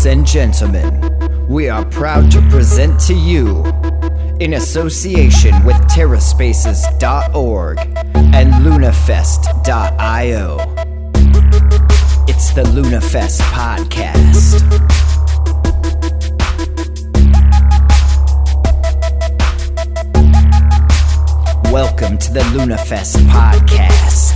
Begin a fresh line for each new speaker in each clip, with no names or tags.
Ladies and gentlemen, we are proud to present to you, in association with TerraSpaces.org and LunaFest.io, it's the LunaFest Podcast. Welcome to the LunaFest Podcast.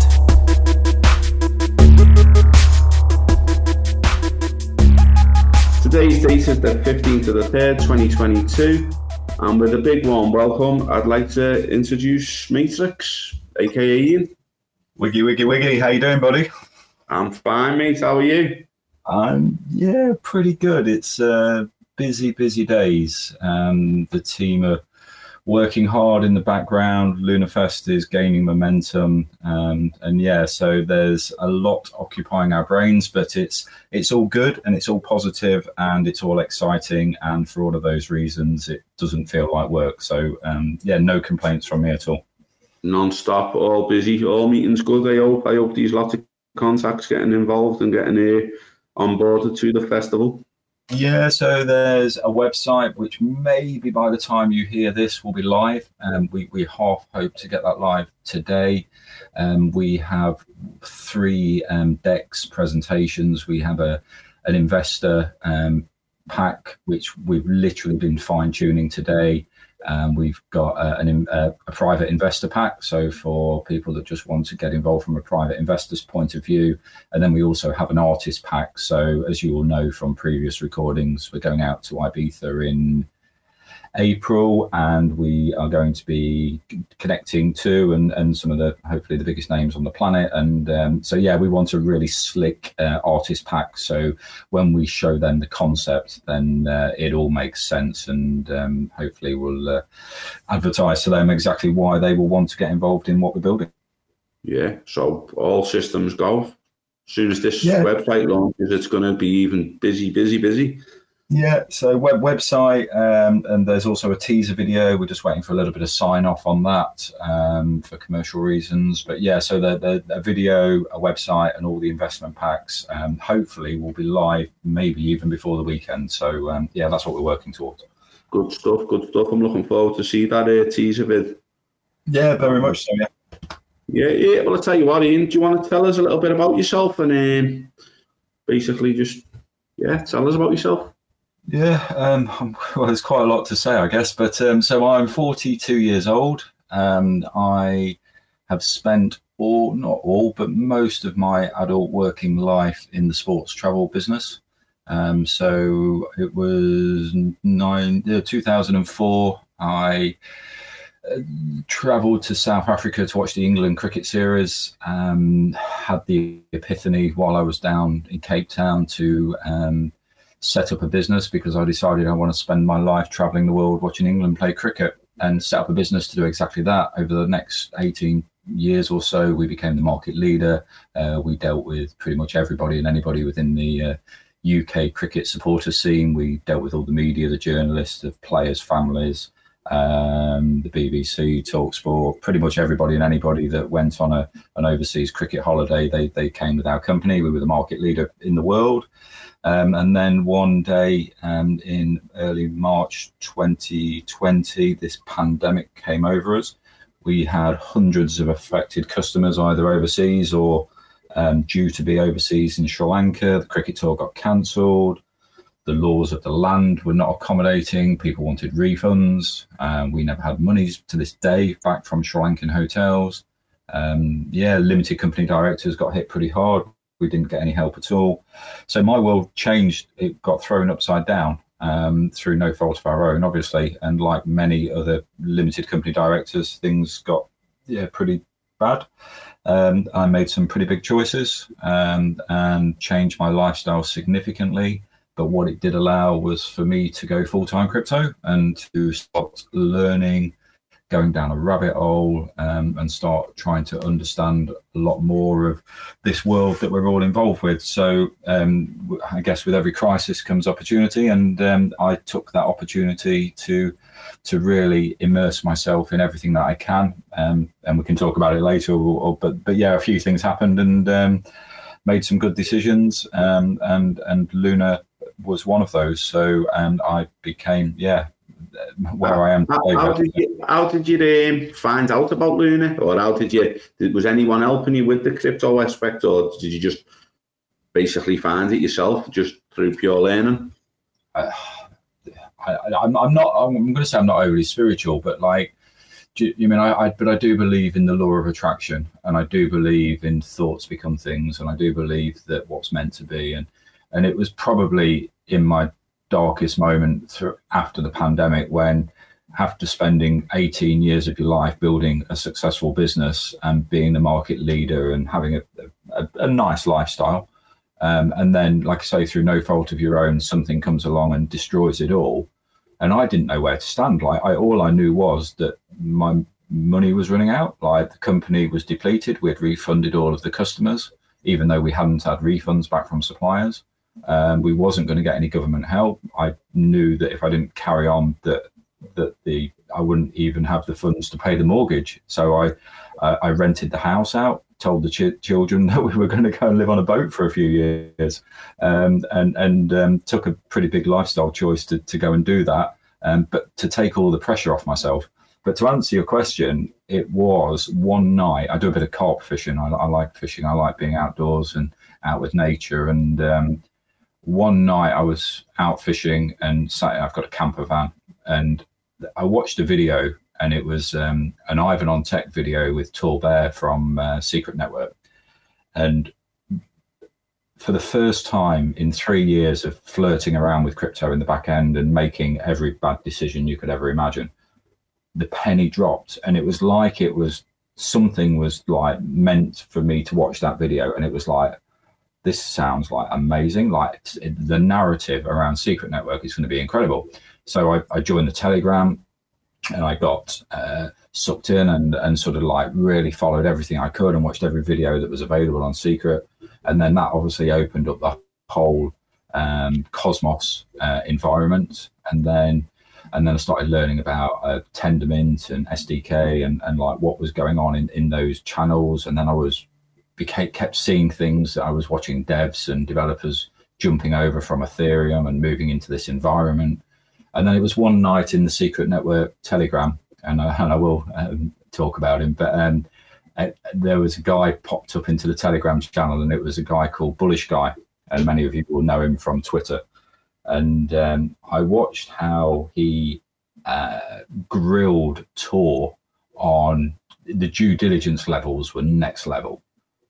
Today's date is the 15th of the 3rd, 2022. And with a big warm welcome, I'd like to introduce Matrix, aka Ian.
Wiggy, wiggy, wiggy. How you doing, buddy?
I'm fine, mate. How are you?
I'm yeah, pretty good. It's uh, busy, busy days. Um, the team are working hard in the background. LunaFest is gaining momentum, um, and yeah, so there's a lot occupying our brains, but it's it's all good and it's all positive and it's all exciting, and for all of those reasons, it doesn't feel like work. So um, yeah, no complaints from me at all.
Non-stop, all busy, all meetings good. I hope. I hope these lots of contacts getting involved and getting on board to the festival.
Yeah, so there's a website which maybe by the time you hear this will be live. Um, we, we half hope to get that live today. Um, we have three um, decks presentations. We have a an investor um, pack which we've literally been fine tuning today. Um, we've got uh, an, uh, a private investor pack, so for people that just want to get involved from a private investor's point of view. And then we also have an artist pack. So, as you all know from previous recordings, we're going out to Ibiza in April, and we are going to be connecting to and, and some of the hopefully the biggest names on the planet. And um, so, yeah, we want a really slick uh, artist pack. So when we show them the concept, then uh, it all makes sense, and um, hopefully we'll uh, advertise to them exactly why they will want to get involved in what we're building.
Yeah, so all systems go. As soon as this yeah. website launches, it's going to be even busy, busy, busy.
Yeah, so web website, um, and there's also a teaser video. We're just waiting for a little bit of sign off on that um, for commercial reasons. But yeah, so the, the a video, a website, and all the investment packs, um, hopefully, will be live maybe even before the weekend. So um, yeah, that's what we're working towards.
Good stuff. Good stuff. I'm looking forward to see that uh, teaser vid.
Yeah, very much so. Yeah.
Yeah, yeah. Well, I'll tell you what, Ian. Do you want to tell us a little bit about yourself and um, basically just yeah, tell us about yourself?
Yeah, um, well, there's quite a lot to say, I guess. But um, so I'm 42 years old. Um, I have spent all, not all, but most of my adult working life in the sports travel business. Um, so it was nine, uh, 2004. I uh, traveled to South Africa to watch the England cricket series. Um, had the epiphany while I was down in Cape Town to um, set up a business because I decided I want to spend my life traveling the world watching England play cricket and set up a business to do exactly that. Over the next 18 years or so, we became the market leader. Uh, we dealt with pretty much everybody and anybody within the uh, UK cricket supporter scene. We dealt with all the media, the journalists, the players' families, um, the BBC, Talksport, pretty much everybody and anybody that went on a, an overseas cricket holiday, they, they came with our company. We were the market leader in the world. Um, and then one day um, in early March 2020, this pandemic came over us. We had hundreds of affected customers, either overseas or um, due to be overseas in Sri Lanka. The cricket tour got cancelled. The laws of the land were not accommodating. People wanted refunds. Um, we never had monies to this day back from Sri Lankan hotels. Um, yeah, limited company directors got hit pretty hard we didn't get any help at all. So my world changed. It got thrown upside down um, through no fault of our own, obviously. And like many other limited company directors, things got yeah pretty bad. Um, I made some pretty big choices um, and changed my lifestyle significantly. But what it did allow was for me to go full time crypto and to start learning going down a rabbit hole um, and start trying to understand a lot more of this world that we're all involved with. So um, I guess with every crisis comes opportunity, and um, I took that opportunity to to really immerse myself in everything that I can. Um, and we can talk about it later. Or, or, but but yeah, a few things happened and um, made some good decisions. Um, and and Luna was one of those. So, and I became, yeah, where I am.
How, how did you, how did you um, find out about Luna, or how did you? Did, was anyone helping you with the crypto aspect, or did you just basically find it yourself just through pure learning?
Uh, I, am I'm not. I'm going to say I'm not overly spiritual, but like, do you, you mean I, I? But I do believe in the law of attraction, and I do believe in thoughts become things, and I do believe that what's meant to be, and and it was probably in my darkest moment through, after the pandemic when after spending 18 years of your life building a successful business and being the market leader and having a, a, a nice lifestyle um, and then like i say through no fault of your own something comes along and destroys it all. And i didn't know where to stand. Like I, all i knew was that my money was running out. Like the company was depleted. We had refunded all of the customers even though we hadn't had refunds back from suppliers um, we wasn't going to get any government help. I knew that if I didn't carry on, that that the I wouldn't even have the funds to pay the mortgage. So I uh, I rented the house out, told the ch- children that we were going to go and live on a boat for a few years, um, and and um, took a pretty big lifestyle choice to to go and do that. Um, but to take all the pressure off myself. But to answer your question, it was one night. I do a bit of carp fishing. I, I like fishing. I like being outdoors and out with nature. And um, one night I was out fishing and sat, I've got a camper van and I watched a video and it was um, an Ivan on Tech video with Tor Bair from uh, Secret Network. And for the first time in three years of flirting around with crypto in the back end and making every bad decision you could ever imagine, the penny dropped. And it was like it was something was like meant for me to watch that video. And it was like, this sounds like amazing. Like the narrative around Secret Network is going to be incredible. So I, I joined the Telegram and I got uh, sucked in and, and sort of like really followed everything I could and watched every video that was available on Secret. And then that obviously opened up the whole um, Cosmos uh, environment. And then and then I started learning about uh, Tendermint and SDK and, and like what was going on in, in those channels. And then I was became kept seeing things I was watching devs and developers jumping over from Ethereum and moving into this environment. And then it was one night in the secret network Telegram, and I, and I will um, talk about him. But um, uh, there was a guy popped up into the Telegram channel, and it was a guy called Bullish Guy, and many of you will know him from Twitter. And um, I watched how he uh, grilled Tor on the due diligence levels were next level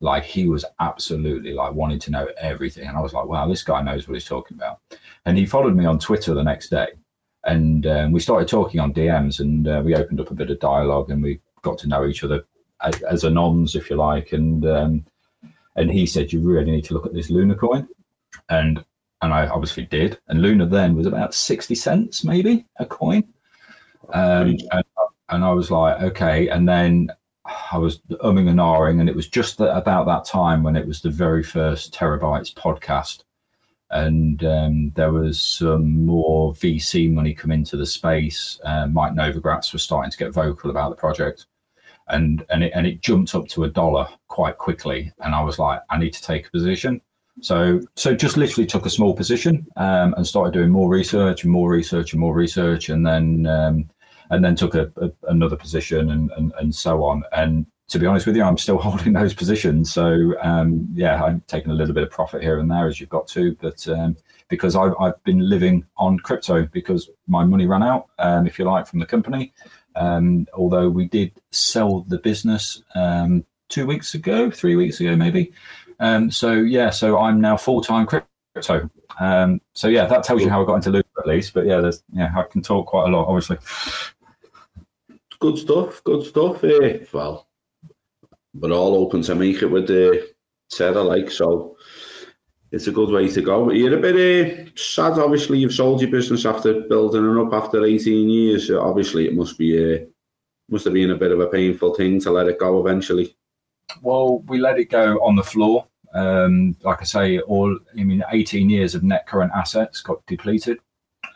like he was absolutely like wanting to know everything. And I was like, wow, this guy knows what he's talking about. And he followed me on Twitter the next day. And um, we started talking on DMs and uh, we opened up a bit of dialogue and we got to know each other as, as anons, if you like. And um, and he said, you really need to look at this Luna coin. And and I obviously did. And Luna then was about 60 cents, maybe a coin. Um, and, and I was like, okay. And then I was umming and ahhing, and it was just about that time when it was the very first Terrabytes podcast, and um, there was some more VC money come into the space. Uh, Mike Novogratz was starting to get vocal about the project, and and it and it jumped up to a dollar quite quickly, and I was like, I need to take a position. So so just literally took a small position um, and started doing more research and more research and more research, and then um, and then took a, a, another position and, and, and so on. And to be honest with you, I'm still holding those positions. So um, yeah, I'm taking a little bit of profit here and there as you've got to, but um, because I've, I've been living on crypto because my money ran out, um, if you like, from the company. Um, although we did sell the business um, two weeks ago, three weeks ago, maybe. Um, so yeah, so I'm now full time crypto. so yeah, that tells you how I got into Luna at least. But yeah, yeah, I can talk quite a lot, obviously
good stuff. Good stuff. Uh, well, we're all open to make it with the set like so. It's a good way to go. You're a bit uh, sad. Obviously, you've sold your business after building it up after 18 years. Obviously, it must be uh, must have been a bit of a painful thing to let it go eventually.
Well, we let it go on the floor. Um, like I say, all I mean, 18 years of net current assets got depleted.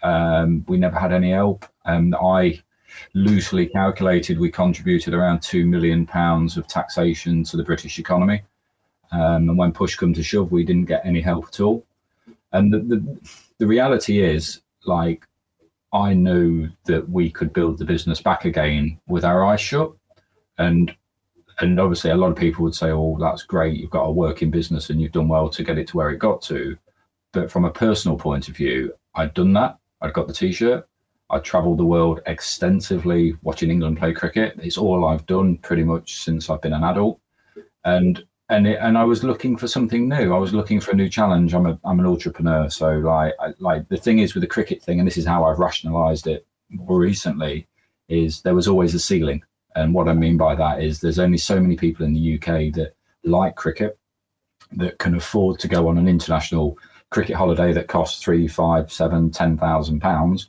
Um, we never had any help. And I loosely calculated, we contributed around two million pounds of taxation to the British economy. Um, and when push come to shove, we didn't get any help at all. And the, the the reality is, like, I knew that we could build the business back again with our eyes shut, and and obviously a lot of people would say, "Oh, that's great. You've got a working business and you've done well to get it to where it got to." But from a personal point of view, I'd done that. I'd got the t-shirt. I travelled the world extensively watching England play cricket. It's all I've done pretty much since I've been an adult, and and it, and I was looking for something new. I was looking for a new challenge. I'm a I'm an entrepreneur, so like I, like the thing is with the cricket thing, and this is how I've rationalised it more recently, is there was always a ceiling, and what I mean by that is there's only so many people in the UK that like cricket that can afford to go on an international cricket holiday that costs three, five, seven, ten thousand pounds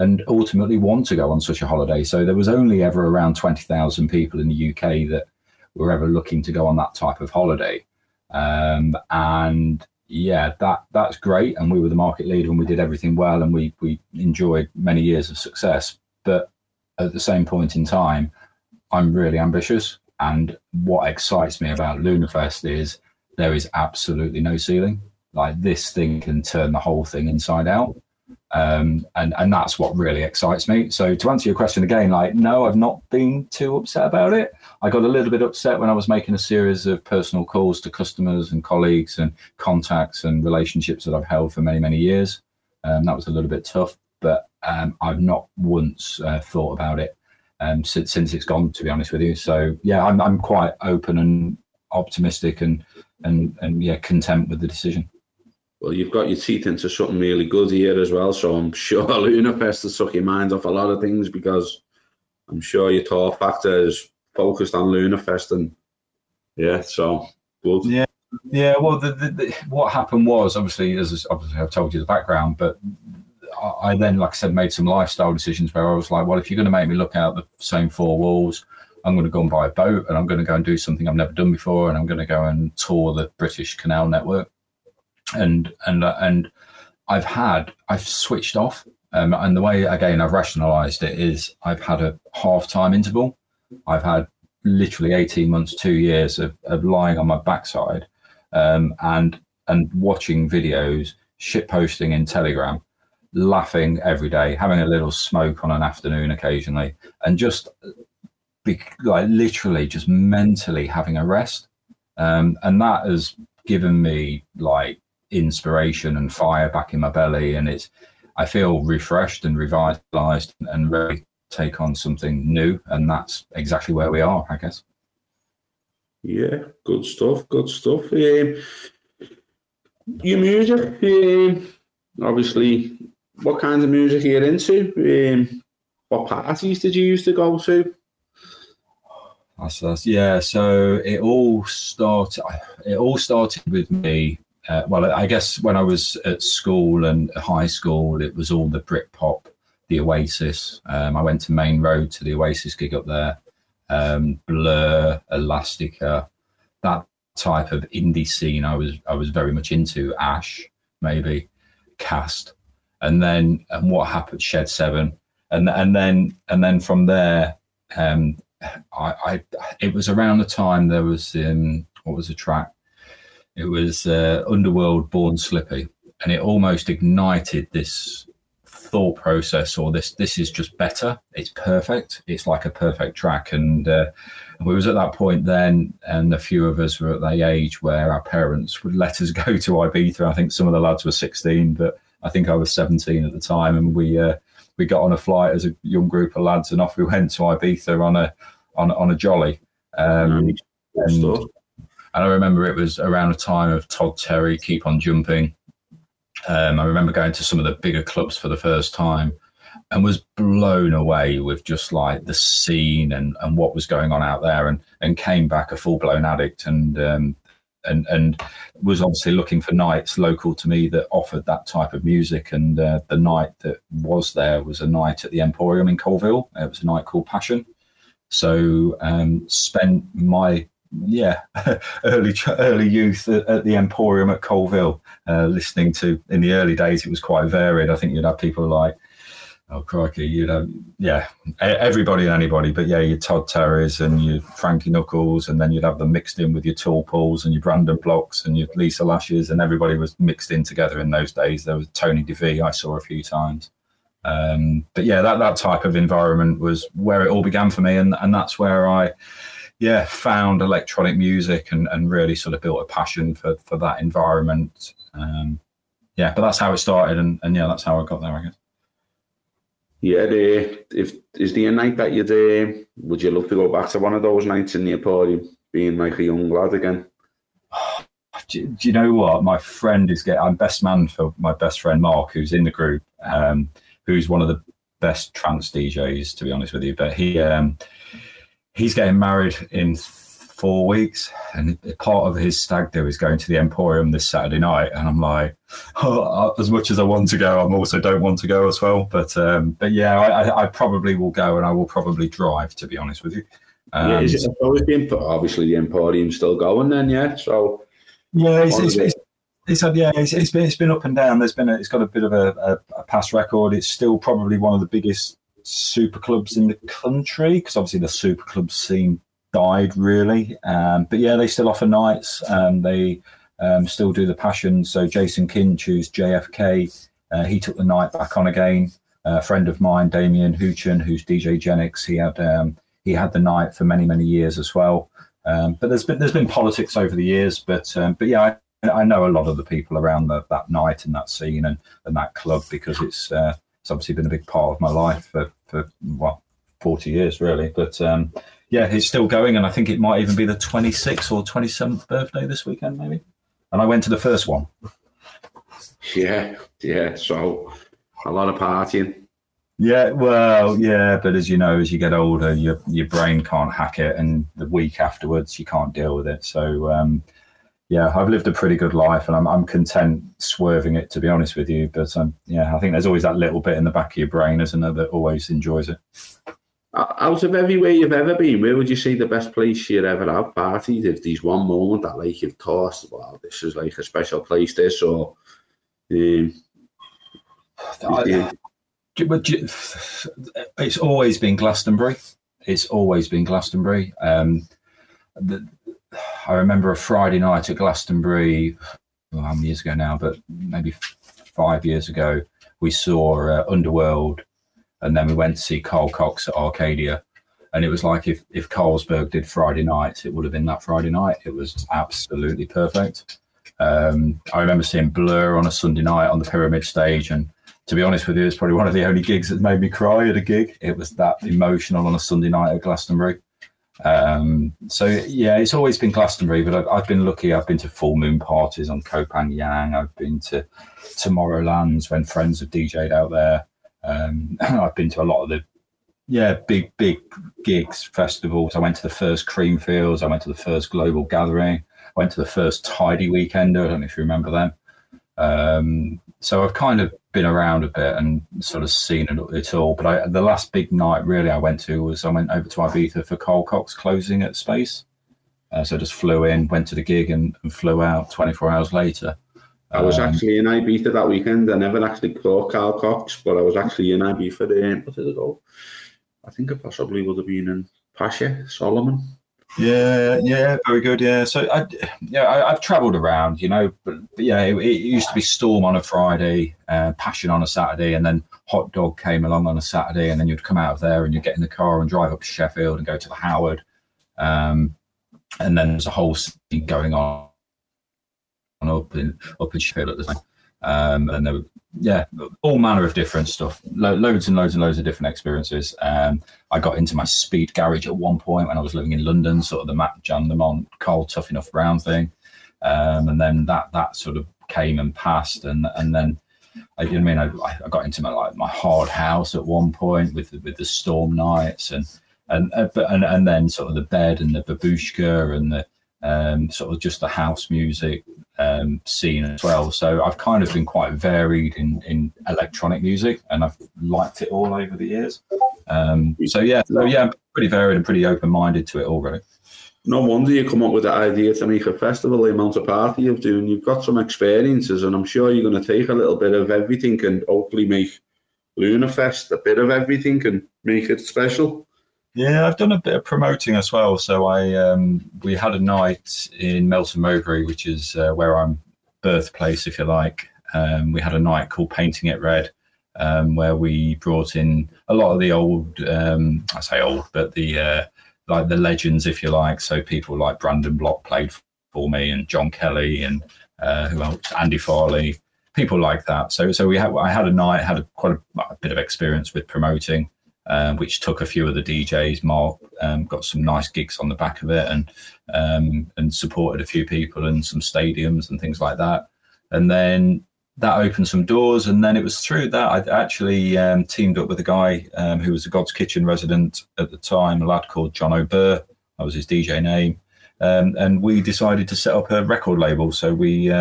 and ultimately want to go on such a holiday. So there was only ever around 20,000 people in the UK that were ever looking to go on that type of holiday. Um, and yeah, that that's great. And we were the market leader and we did everything well and we, we enjoyed many years of success. But at the same point in time, I'm really ambitious. And what excites me about LunaFest is there is absolutely no ceiling. Like this thing can turn the whole thing inside out um, and and that's what really excites me. So to answer your question again, like no, I've not been too upset about it. I got a little bit upset when I was making a series of personal calls to customers and colleagues and contacts and relationships that I've held for many many years. Um, that was a little bit tough, but um, I've not once uh, thought about it um, since since it's gone. To be honest with you, so yeah, I'm I'm quite open and optimistic and and and yeah, content with the decision.
Well, you've got your teeth into something really good here as well. So I'm sure LunaFest has suck your mind off a lot of things because I'm sure your talk factor is focused on LunaFest and yeah, so good.
Yeah. Yeah, well, the, the, the, what happened was obviously, as obviously I've told you the background, but I then, like I said, made some lifestyle decisions where I was like, well, if you're going to make me look out the same four walls, I'm going to go and buy a boat and I'm going to go and do something I've never done before, and I'm going to go and tour the British Canal Network and and uh, and I've had I've switched off, um, and the way again I've rationalised it is I've had a half time interval. I've had literally eighteen months, two years of, of lying on my backside, um, and and watching videos, shit posting in Telegram, laughing every day, having a little smoke on an afternoon occasionally, and just be, like literally just mentally having a rest. Um, and that has given me like inspiration and fire back in my belly, and it's I feel refreshed and revitalized and ready to take on something new, and that's exactly where we are, I guess.
Yeah, good stuff. Good stuff. Um, your music, um, obviously, what kind of music are you into? Um, what parties did you used to go to?
That's, that's, yeah. So it all started. It all started with me uh, well, I guess when I was at school and high school, it was all the Britpop, the Oasis. Um, I went to Maine Road to the Oasis gig up there. Um, Blur, Elastica, that type of indie scene. I was I was very much into. Ash, maybe, Cast, and then and what happened? Shed Seven, and and then and then from there, um, I, I it was around the time there was um, what was the track it was uh, Underworld Born Slippy, and it almost ignited this thought process or this this is just better. It's perfect. It's like a perfect track. And uh, we was at that point then and a few of us were at the age where our parents would let us go to ibiza. I think some of the lads were 16 but i think i was 17 at the time. And we uh, we got on a flight as a young group of lads and off we went to ibiza on a on, on a jolly. Um, and, and I remember it was around the time of Todd Terry, Keep on Jumping. Um, I remember going to some of the bigger clubs for the first time and was blown away with just like the scene and, and what was going on out there and, and came back a full blown addict and, um, and, and was obviously looking for nights local to me that offered that type of music. And uh, the night that was there was a night at the Emporium in Coalville. It was a night called Passion. So um, spent my yeah, early early youth at, the Emporium at Coalville, uh, listening to in the early days it was quite varied. I think you'd have people like Oh crikey, you know, yeah, everybody and anybody, but yeah, your Todd Terrys and your Frankie Knuckles, and then you'd have them mixed in with your Tall Pauls and your Brandon Blocks and your Lisa Lashes, and everybody was mixed in together in those days. There was Tony De Vit I saw a few times. Um, but yeah, that that type of environment was where it all began for me, and and that's where I yeah found electronic music and and really sort of built a passion for for that environment. Um, yeah, but that's how it started, and and yeah, that's how I got there, I guess.
Yeah, the, if is the night that you'd uh, would you love to go back to one of those nights in the Emporium, being like a young lad again?
Do, do, you know what? My friend is getting. I'm best man for my best friend Mark, who's in the group, um, who's one of the best trance DJs, to be honest with you. But he um, he's getting married in four weeks, and part of his stag do is going to the Emporium this Saturday night. And I'm like, oh, as much as I want to go, I'm also don't want to go as well. But um, but yeah, I, I, probably will go, and I will probably drive. To be honest with you,
um, yeah, is it always been obviously the Emporium's still going then? Yeah, so
yeah, it's, it's, it's, it's had, yeah, it's, it's been it's been up and down. There's been a, it's got a bit of a, a, a past record. It's still probably one of the biggest super clubs in the country because obviously the super club scene died really. Um, but yeah, they still offer nights. Um, they um, still do the passion. So Jason Kinch, who's JFK, uh, he took the night back on again. A friend of mine, Damien Houchen, who's DJ Genix, he had um, he had the night for many many years as well. Um, but there's been there's been politics over the years. But but yeah, I, I, know a lot of the people around the, that night and that scene and, and that club because it's uh, it's obviously been a big part of my life for for well 40 years really. But um, yeah, it's still going, and I think it might even be the 26th or 27th birthday this weekend, maybe. And I went to the first one.
Yeah, yeah. So a lot of partying.
Yeah, well, yeah, but as you know, as you get older, your your brain can't hack it, and the week afterwards, you can't deal with it. So, um, yeah, I've lived a pretty good life, and I'm I'm content swerving it, to be honest with you. But um, yeah, I think there's always that little bit in the back of your brain, isn't there, that always enjoys it.
Out of everywhere you've ever been, where would you say the best place you'd ever have partied? If there's one moment that like you've thought, wow, this is like a special place, this or um,
it's always been Glastonbury. It's always been Glastonbury. Um, the, I remember a Friday night at Glastonbury, well, how many years ago now, but maybe five years ago, we saw uh, Underworld and then we went to see Carl Cox at Arcadia. And it was like if, if Carlsberg did Friday night, it would have been that Friday night. It was absolutely perfect. Um, I remember seeing Blur on a Sunday night on the Pyramid stage. And to be honest with you, it's probably one of the only gigs that made me cry at a gig. It was that emotional on a Sunday night at Glastonbury. Um, so yeah, it's always been Glastonbury, but I've, I've, been lucky. I've been to full moon parties on Koh Phangan. I've been to Tomorrowlands when friends have DJ'd out there. Um, I've been to a lot of the yeah big big gigs, festivals. I went to the first Creamfields. I went to the first Global Gathering. I went to the first Tidy Weekender. I don't know if you remember them. Um, so I've kind of been around a bit and sort of seen it, all. But I, the last big night really I went to was I went over to Ibiza for Carl Cox closing at Space. Uh, so I just flew in, went to the gig, and, and flew out 24 hours later.
I was um, actually in Ibiza that weekend. I never actually saw Carl Cox, but I was actually in Ibiza. The, what did it go? I think I possibly would have been in Pacha Solomun.
Yeah, yeah, very good. Yeah, so I, yeah, I, have travelled around, you know, but, but yeah, it, it, used to be Storm on a Friday, uh, Passion on a Saturday, and then Hot Dog came along on a Saturday, and then you'd come out of there and you'd get in the car and drive up to Sheffield and go to the Howard, um, and then there's a whole scene going on up in up in Sheffield at the time. Um, and there were yeah, all manner of different stuff, Lo- loads and loads and loads of different experiences. Um, I got into my speed garage at one point when I was living in London, sort of the Matt Jam Lamont Cole Tough Enough Brown thing, um, and then that that sort of came and passed, and and then. I, I mean, I, I, got into my like my hard house at one point with with the storm nights and and uh, and and then sort of the bed and the babushka and the um, sort of just the house music um, scene as well. So I've kind of been quite varied in, in electronic music, and I've liked it all over the years. Um, so yeah, so yeah, I'm pretty varied and pretty open minded to it already.
No wonder you come up with the idea to make a festival the amount of party you've done. You've got some experiences, and I'm sure you're going to take a little bit of everything and hopefully make Lunafest, a bit of everything and make it special.
Yeah, I've done a bit of promoting as well. So I um, we had a night in Melton Mowbray, which is uh, where I'm birthplace, if you like. Um, we had a night called Painting It Red, um, where we brought in a lot of the old, um, I say old, but the uh, like the legends, if you like. So people like Brandon Block played for me, and John Kelly, and uh, who else? Andy Farley, people like that. So so we had I had a night, had a, quite a, a bit of experience with promoting. Um, which took a few of the DJs. Mark um, got some nice gigs on the back of it, and um, and supported a few people and some stadiums and things like that. And then that opened some doors. And then it was through that I actually um, teamed up with a guy um, who was a Godskitchen resident at the time, a lad called John O'Burr. That was his DJ name. Um, and we decided to set up a record label. So we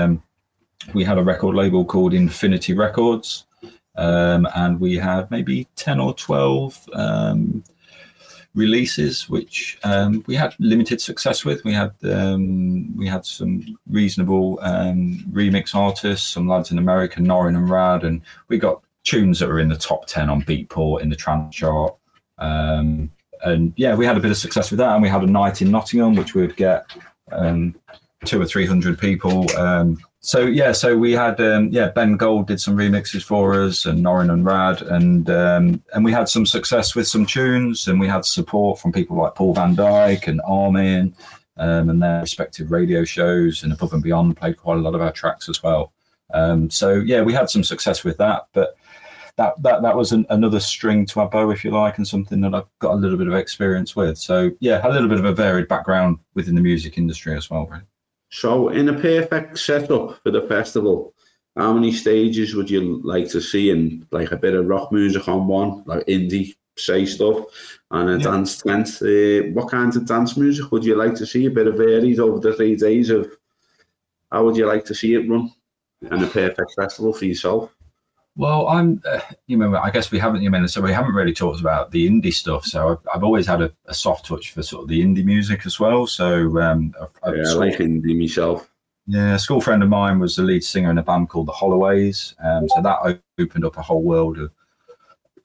we had a record label called Infinity Records, um, and we had maybe ten or twelve um, releases, which um, we had limited success with. We had um, we had some reasonable um, remix artists, some lads in America, Norin and Rad, and we got tunes that were in the top ten on Beatport in the trance chart. Um, and yeah, we had a bit of success with that, and we had a night in Nottingham, which we would get two or three hundred people. Um, so yeah, so we had um, yeah Ben Gold did some remixes for us and Norin and Rad and um, and we had some success with some tunes and we had support from people like Paul Van Dyk and Armin um, and their respective radio shows and Above and Beyond played quite a lot of our tracks as well. Um, so yeah, we had some success with that, but that that that was an, another string to our bow, if you like, and something that I've got a little bit of experience with. So yeah, a little bit of a varied background within the music industry as well. Really.
So, in a perfect setup for the festival, how many stages would you like to see? And like a bit of rock music on one, like indie say stuff, and a yeah. dance tent. Uh, what kinds of dance music would you like to see? A bit of varied over the three days of. How would you like to see it run? And a perfect festival for yourself.
Well, I'm, uh, you know, I guess we haven't, you know, so we haven't really talked about the indie stuff. So I've, I've always had a, a, soft touch for sort of the indie music as well. So um,
I've, yeah, I like indie myself.
Yeah, a school friend of mine was the lead singer in a band called the Holloways. Um, so that opened up a whole world of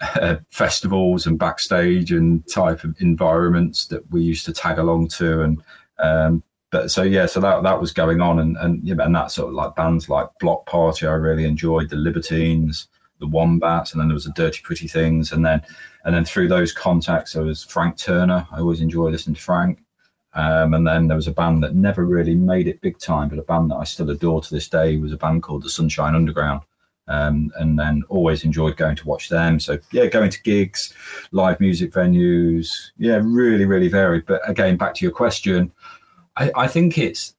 uh, festivals and backstage and type of environments that we used to tag along to. And um, but so yeah, so that that was going on, and and yeah, and that sort of like bands like Bloc Party, I really enjoyed the Libertines, the Wombats, and then there was the Dirty Pretty Things, and then and then through those contacts, there was Frank Turner. I always enjoy listening to Frank. Um, and then there was a band that never really made it big time, but a band that I still adore to this day was a band called the Sunshine Underground. Um, and then always enjoyed going to watch them. So yeah, going to gigs, live music venues, yeah, really, really varied. But again, back to your question, I, I think it's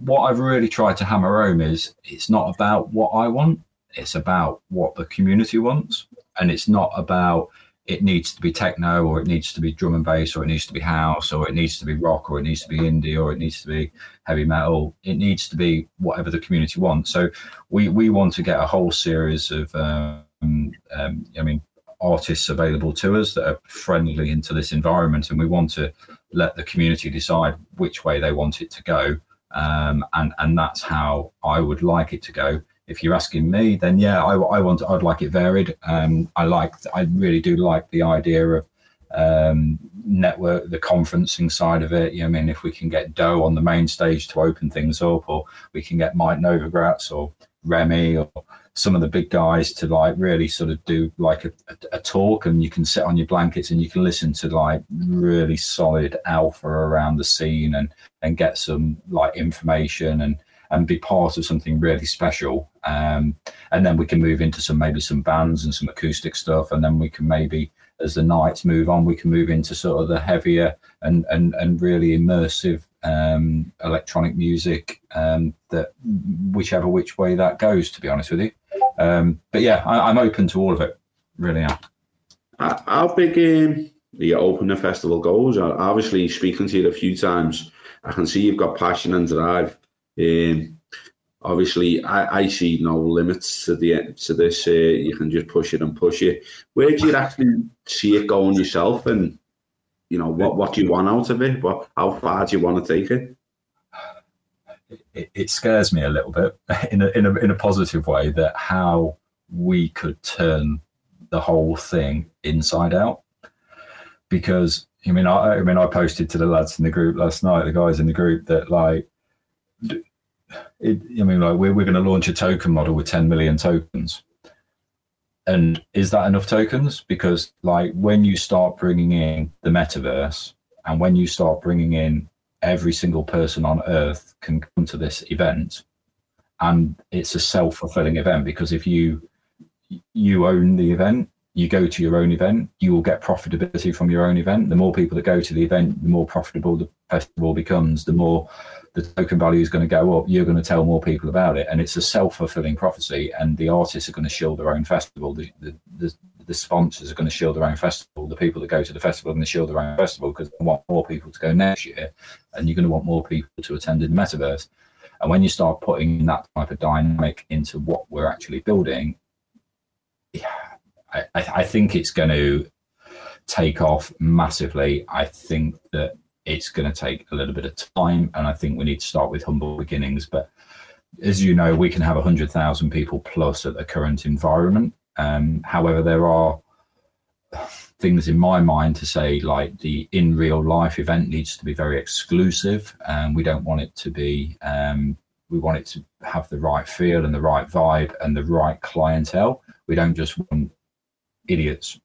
what I've really tried to hammer home is it's not about what I want, it's about what the community wants. And it's not about it needs to be techno or it needs to be drum and bass or it needs to be house or it needs to be rock or it needs to be indie or it needs to be heavy metal. It needs to be whatever the community wants. So we, we want to get a whole series of, um, um, I mean, artists available to us that are friendly into this environment and we want to let the community decide which way they want it to go. Um, and and that's how I would like it to go. If you're asking me, then yeah, I, I want I'd like it varied. Um, I like I really do like the idea of um, network, the conferencing side of it. You know, I mean, if we can get Do on the main stage to open things up, or we can get Mike Novogratz or Remy or some of the big guys to like really sort of do like a, a, a, talk and you can sit on your blankets and you can listen to like really solid alpha around the scene and and get some like information and and be part of something really special. Um, and then we can move into some maybe some bands and some acoustic stuff and then we can maybe as the nights move on we can move into sort of the heavier and and and really immersive um, electronic music um, that whichever which way that goes to be honest with you um, but yeah, I, am open to all of it. Really am.
How big um, the opener festival goes? Obviously, speaking to you a few times, I can see you've got passion and drive. Um, obviously, I, I, see no limits to the to this. Uh, you can just push it and push it. Where do you actually see it going yourself? And you know, what what do you want out of it? What how far do you want to take it?
it, scares me a little bit in a, in a in a positive way that how we could turn the whole thing inside out. Because I mean, I, I mean, I posted to the lads in the group last night, the guys in the group, that like, it, I mean, like we're we're going to launch a token model with 10 million tokens. And is that enough tokens? Because like when you start bringing in the metaverse, and when you start bringing in every single person on earth can come to this event, and it's a self fulfilling event because if you you own the event you go to your own event, you will get profitability from your own event. The more people that go to the event, the more profitable the festival becomes, the more the token value is going to go up. You're going to tell more people about it. And it's a self fulfilling prophecy. And the artists are going to shield their own festival. The, the, the, the, sponsors are going to shield their own festival. The people that go to the festival are going to shield their own festival because they want more people to go next year. And you're going to want more people to attend in the metaverse. And when you start putting that type of dynamic into what we're actually building, yeah, I, I think it's going to take off massively. I think that it's going to take a little bit of time, and I think we need to start with humble beginnings. But as you know, we can have 100,000 people plus at the current environment. Um, however, there are things in my mind to say, like the in real life event needs to be very exclusive, and we don't want it to be. Um, we want it to have the right feel and the right vibe and the right clientele. We don't just want idiots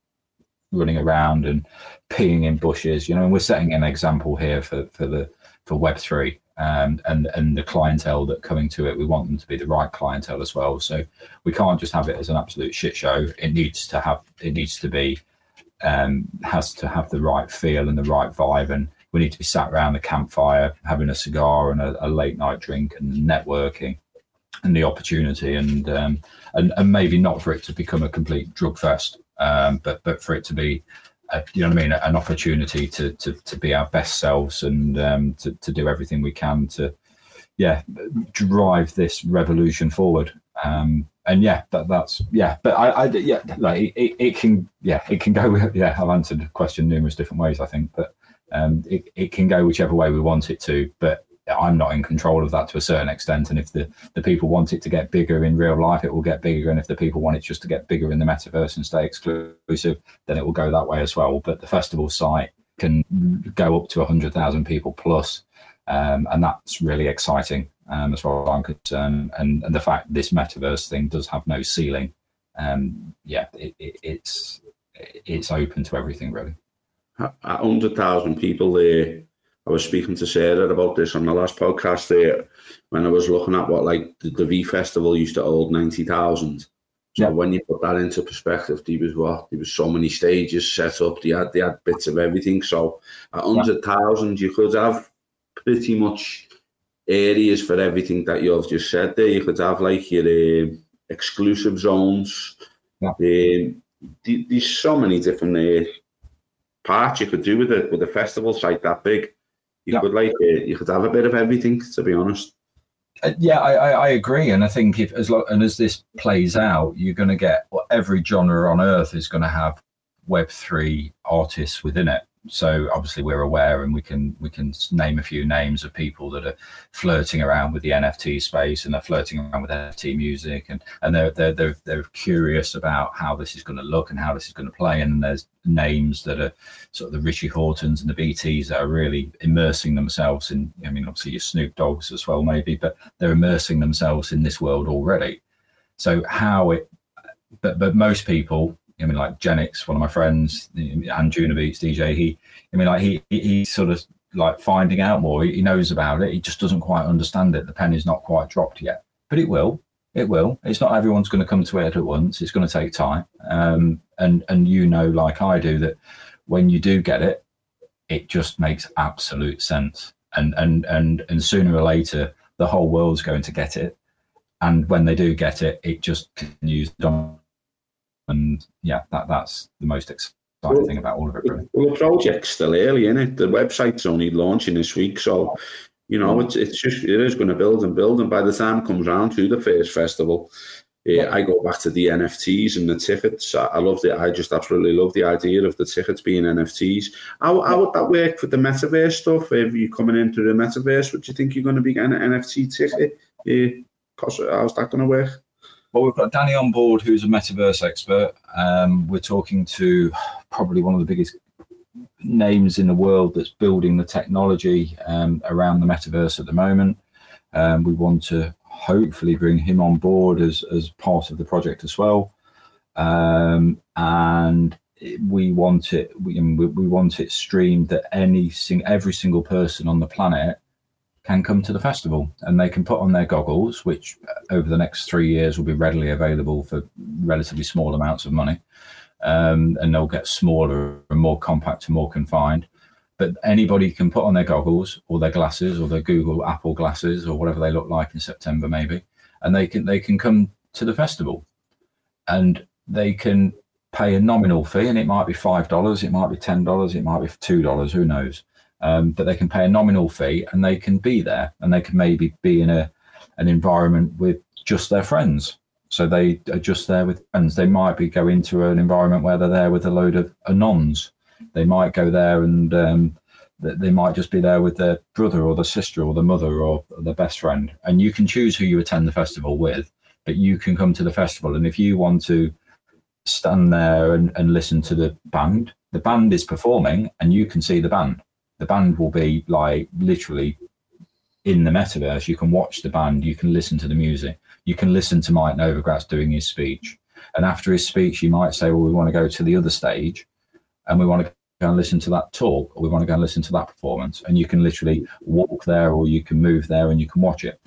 running around and peeing in bushes. You know, and we're setting an example here for for the for Web three. Um, and and the clientele that coming to it, we want them to be the right clientele as well. So we can't just have it as an absolute shit show. It needs to have it needs to be um, has to have the right feel and the right vibe, and we need to be sat around the campfire having a cigar and a, a late night drink and networking and the opportunity and um, and and maybe not for it to become a complete drug fest um, but but for it to be, a, you know what I mean, an opportunity to to to be our best selves and um, to to do everything we can to, yeah, drive this revolution forward. Um, and yeah, that, that's yeah, but I, I yeah, like it, it can yeah, it can go. Yeah, I've answered the question numerous different ways, I think, but um, it, it can go whichever way we want it to. But I'm not in control of that to a certain extent. And if the, the people want it to get bigger in real life, it will get bigger. And if the people want it just to get bigger in the metaverse and stay exclusive, then it will go that way as well. But the festival site can go up to 100,000 people plus, um, and that's really exciting um, as far as I'm concerned. And, and the fact this metaverse thing does have no ceiling, um, yeah, it, it, it's it's open to everything really.
At 100,000 people there I was speaking to Sarah about this on the last podcast there when I was looking at what like the, the V Festival used to hold 90,000. So yeah. when you put that into perspective, there was what there was so many stages set up. They had they had bits of everything. So at hundred thousand, yeah. you could have pretty much areas for everything that you've just said there. You could have like your uh, exclusive zones. Yeah. Um, there's so many different uh, parts you could do with it with a festival site that big you yeah. could like uh, you could have a bit of everything. To be honest.
Uh, yeah, I, I, I, agree, and I think if as long and as this plays out, you're going to get well, every genre on earth is going to have Web three artists within it so obviously we're aware and we can we can name a few names of people that are flirting around with the NFT space and they're flirting around with NFT music and and they're they're they're, they're curious about how this is going to look and how this is going to play. And there's names that are sort of the Richie Hawtins and the BTs that are really immersing themselves in I mean obviously your Snoop Doggs as well maybe but they're immersing themselves in this world already. So how it but but most people I mean, like Genix, one of my friends, and Juno Beats DJ, he, I mean, like he, he, sort of like finding out more. He knows about it. He just doesn't quite understand it. The pen is not quite dropped yet, but it will. It will. It's not everyone's going to come to it at once. It's going to take time. Um, and and you know, like I do, that when you do get it, it just makes absolute sense. And and and and sooner or later, the whole world's going to get it. And when they do get it, it just continues on and yeah, that that's the most exciting well, thing about all of it. Really.
Well, the project's still early, isn't it? The website's only launching this week, so you know it's it's just it is going to build and build, and by the time it comes around to the first festival. Eh, yeah, I go back to the NFTs and the tickets. I, I love it. I just absolutely love the idea of the tickets being NFTs. How, how would that work for the metaverse stuff? If you're coming into the metaverse, would you think you're going to be getting an NFT ticket? Yeah, how's that going to work?
Well, we've got Danny on board, who's a metaverse expert. Um, we're talking to probably one of the biggest names in the world that's building the technology um, around the metaverse at the moment. Um, we want to hopefully bring him on board as, as part of the project as well. Um, and we want it we, we want it streamed that any sing, every single person on the planet can come to the festival and they can put on their goggles, which uh, over the next three years will be readily available for relatively small amounts of money. Um, and they'll get smaller and more compact and more confined. But anybody can put on their goggles or their glasses or their Google Apple glasses or whatever they look like in September, maybe, and they can they can come to the festival, and they can pay a nominal fee, and it might be five dollars, it might be ten dollars, it might be two dollars, who knows? Um, but they can pay a nominal fee and they can be there and they can maybe be in a an environment with just their friends. So they are just there with friends. They might be go into an environment where they're there with a load of anons. They might go there and um, they might just be there with their brother or their sister or their mother or their best friend. And you can choose who you attend the festival with, but you can come to the festival. And if you want to stand there and, and listen to the band, the band is performing and you can see the band the band will be like literally in the metaverse. You can watch the band, you can listen to the music, you can listen to Mike Novogratz doing his speech. And after his speech, you might say, Well, we want to go to the other stage and we want to go and listen to that talk, or we want to go and listen to that performance. And you can literally walk there or you can move there and you can watch it.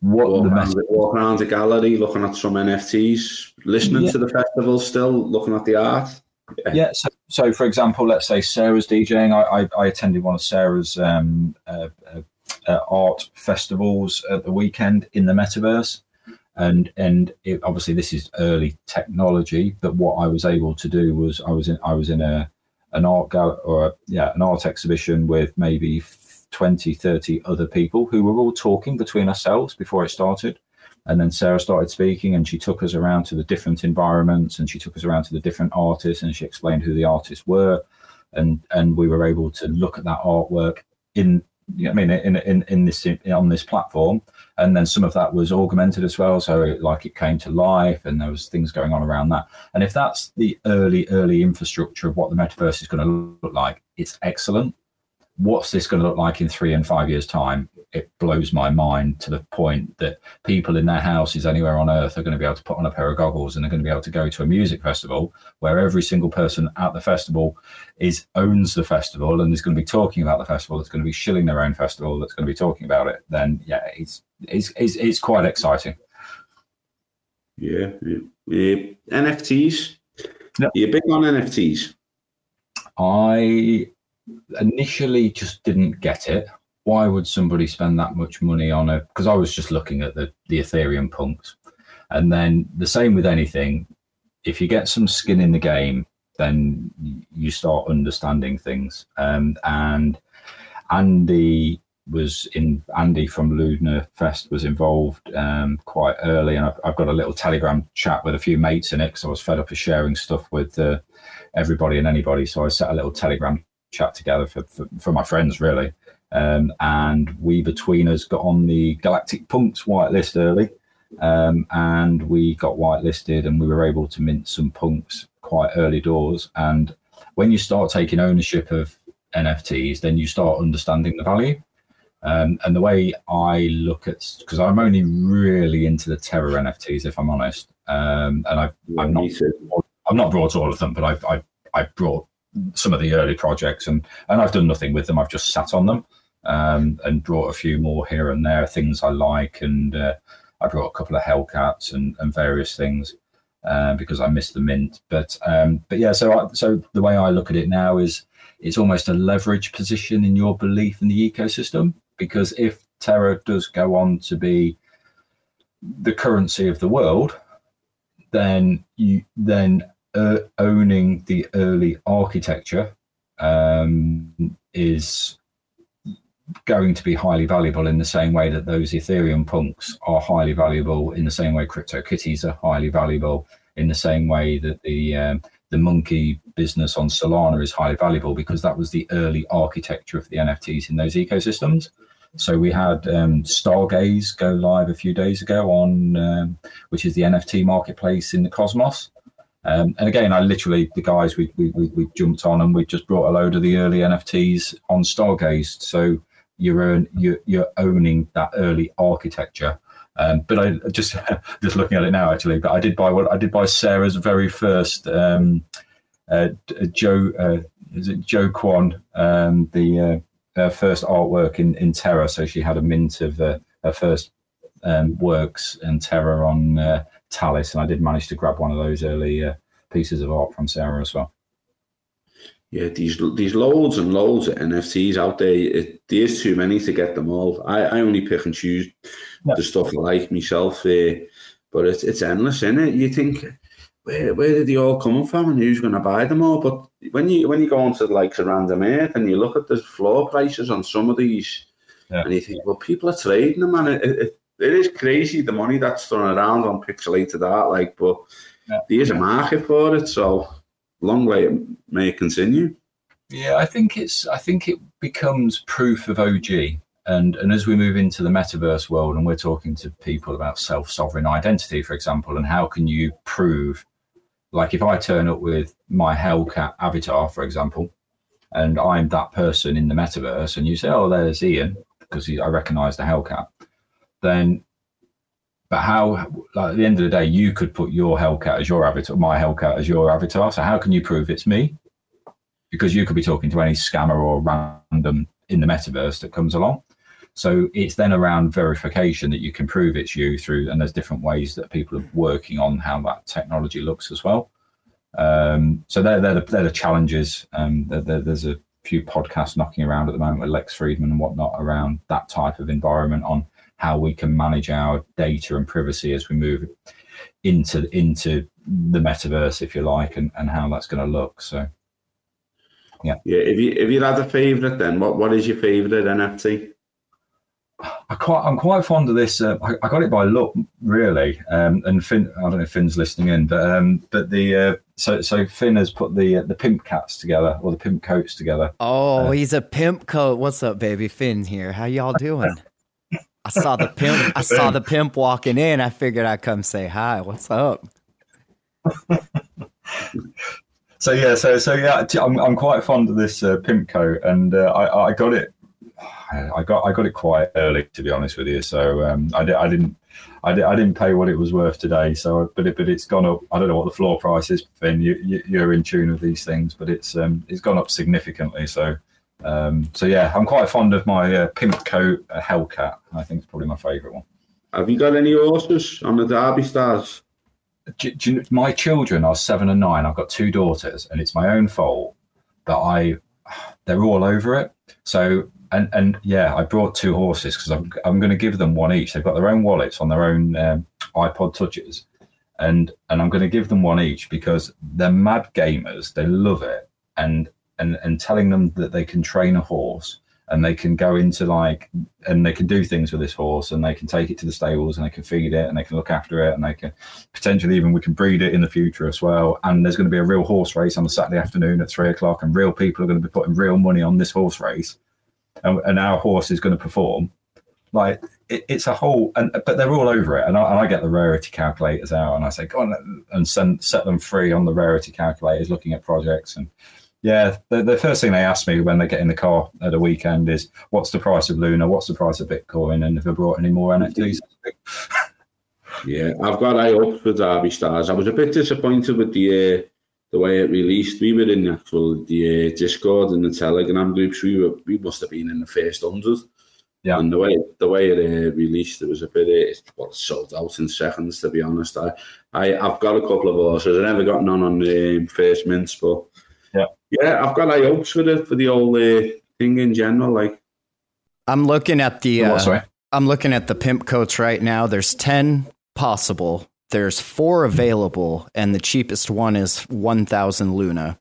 What walk, the around, the, walk around the gallery, looking at some NFTs, listening yeah. to the festival still, looking at the art.
Yeah. so, so for example, let's say Sarah's DJing. I, I, I attended one of Sarah's um, uh, uh, uh, art festivals at the weekend in the metaverse, and and it, obviously this is early technology. But what I was able to do was I was in I was in a an art gal or a, yeah an art exhibition with maybe 20 30 other people who were all talking between ourselves before it started and then Sarah started speaking and she took us around to the different environments and she took us around to the different artists and she explained who the artists were. And, and we were able to look at that artwork in, you know, I mean, in, in, in this, in, on this platform. And then some of that was augmented as well. So it, like it came to life and there was things going on around that. And if that's the early, early infrastructure of what the metaverse is going to look like, it's excellent what's this going to look like in three and five years' time? It blows my mind to the point that people in their houses anywhere on earth are going to be able to put on a pair of goggles and they're going to be able to go to a music festival where every single person at the festival is owns the festival and is going to be talking about the festival. That's going to be shilling their own festival. That's going to be talking about it. Then yeah, it's it's it's, it's quite exciting.
Yeah, yeah. NFTs. You're big on NFTs.
I initially just didn't get it. Why would somebody spend that much money on a? Because I was just looking at the the Ethereum punks, and then the same with anything. If you get some skin in the game, then you start understanding things. Um, and Andy was in Andy from LunaFest was involved um, quite early, and I've, I've, got a little Telegram chat with a few mates in it because I was fed up of sharing stuff with uh, everybody and anybody. So I set a little Telegram chat together for, for, for my friends, really. Um, and we between us got on the Galactic Punks whitelist early, um, and we got whitelisted, and we were able to mint some punks quite early doors. And when you start taking ownership of NFTs, then you start understanding the value. Um, and the way I look at, because I'm only really into the Terra NFTs, if I'm honest, um, and I've, yeah, I've not, I've not brought all of them, but I've, I've, I've brought some of the early projects, and and I've done nothing with them. I've just sat on them um, and brought a few more here and there, things I like, and uh, I brought a couple of Hellcats and, and various things uh, because I missed the mint. But um, but yeah, so I, so the way I look at it now is it's almost a leverage position in your belief in the ecosystem because if Terra does go on to be the currency of the world, then you then uh, owning the early architecture um, is going to be highly valuable in the same way that those Ethereum punks are highly valuable, in the same way Crypto Kitties are highly valuable, in the same way that the um, the monkey business on Solana is highly valuable because that was the early architecture of the NFTs in those ecosystems. So we had um, Stargaze go live a few days ago on, um, which is the NFT marketplace in the Cosmos. Um, and again, I literally the guys we, we we jumped on and we just brought a load of the early NFTs on Stargaze. So you're you're, you're owning that early architecture. Um, but I just just looking at it now actually. But I did buy what I did buy Sarah's very first um, uh, Joe uh, is it Do Kwon um, the uh, first artwork in in Terra. So she had a mint of uh, her first um, works in Terra on uh, Talis, and I did manage to grab one of those early uh, pieces of art from Sarah as well.
Yeah, these these loads and loads of NFTs out there. It, there's too many to get them all. I, I only pick and choose yeah. the stuff I like myself. Uh, but it's it's endless, isn't it? You think where where did they all come from and who's going to buy them all? But when you when you go onto like a RandomEarth and you look at the floor prices on some of these, yeah. and you think, well, people are trading them, and it, it, it is crazy the money that's thrown around on pixelated art. Like, but yeah. there's a market for it, so long way it may continue.
Yeah, I think it's. I think it becomes proof of OG, and and as we move into the metaverse world, and we're talking to people about self sovereign identity, for example, and how can you prove, like if I turn up with my Hellcat avatar, for example, and I'm that person in the metaverse, and you say, "Oh, there's Ian," because I recognise the Hellcat, then but how, like, at the end of the day, you could put your Hellcat as your avatar, my Hellcat as your avatar. So how can you prove it's me? Because you could be talking to any scammer or random in the metaverse that comes along. So it's then around verification that you can prove it's you through, and there's different ways that people are working on how that technology looks as well. Um, so they're, they're, the, they're the challenges. Um, they're, they're, there's a few podcasts knocking around at the moment with Lex Fridman and whatnot around that type of environment on how we can manage our data and privacy as we move into into the metaverse, if you like, and, and how that's going to look. So, yeah,
yeah. If you if you had a favorite, then what what is your favorite NFT?
I quite, I'm quite fond of this. Uh, I, I, got it by luck, really. Um, and Finn, I don't know if Finn's listening in, but um, but the uh, so so Finn has put the uh, the pimp cats together or the pimp coats together.
Oh, uh, he's a pimp coat. What's up, baby? Finn here. How y'all doing? I saw the pimp. I saw the pimp walking in. I figured I'd come say hi. What's up?
so yeah, so so yeah, I'm I'm quite fond of this uh, pimp coat, and uh, I I got it. I got I got it quite early, to be honest with you. So um, I, I didn't I, I didn't pay what it was worth today. So but it, but it's gone up. I don't know what the floor price is, Finn. You, you are in tune with these things, but it's um it's gone up significantly. So um, so yeah, I'm quite fond of my uh, pimp coat uh, Hellcat. I think it's probably my favourite one.
Have you got any horses on the Derby Stars?
Do, do you, my children are seven and nine. I've got two daughters, and it's my own fault that I they're all over it. So and and yeah, I brought two horses because I'm I'm going to give them one each. They've got their own wallets on their own um, iPod touches, and and I'm going to give them one each because they're mad gamers. They love it, and and and telling them that they can train a horse and they can go into like and they can do things with this horse and they can take it to the stables and they can feed it and they can look after it and they can potentially even we can breed it in the future as well. And there's going to be a real horse race on a saturday afternoon at three o'clock and real people are going to be putting real money on this horse race and, and our horse is going to perform. Like it, it's a whole and but they're all over it. And I, and I, get the rarity calculators out and i say go on and set them free on the rarity calculators looking at projects and yeah, the, the first thing they ask me when they get in the car at a weekend is, "What's the price of Luna? What's the price of Bitcoin? And have I brought any more NFTs?"
yeah, I've got eye up for Derby Stars. I was a bit disappointed with the uh, the way it released. We were in the actual the uh, Discord and the Telegram groups. We were we must have been in the first hundred. Yeah, and the way the way it uh, released, it was a bit uh, well sold out in seconds. To be honest, I I I've got a couple of horses. I never got none on the um, first mints, but yeah, yeah, I've got high hopes for the for the old uh, thing in general. Like,
I'm looking at the. Uh, sorry, I'm looking at the pimp coats right now. There's ten possible. There's four available, and the cheapest one is one thousand Luna.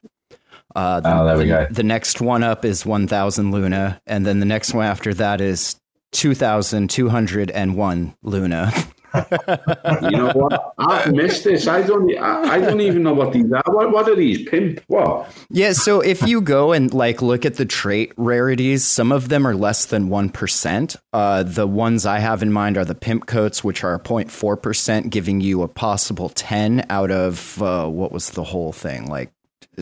Uh, the, oh, there we
the,
go.
The next one up is one thousand Luna, and then the next one after that is two thousand two hundred and one Luna.
you know what? I've missed this. I don't. I, don't even know what these are. What, what are these? Pimp? What?
Yeah. So if you go and like look at the trait rarities, some of them are less than one percent. Uh, the ones I have in mind are the pimp coats, which are 0.4 percent, giving you a possible ten out of uh, what was the whole thing like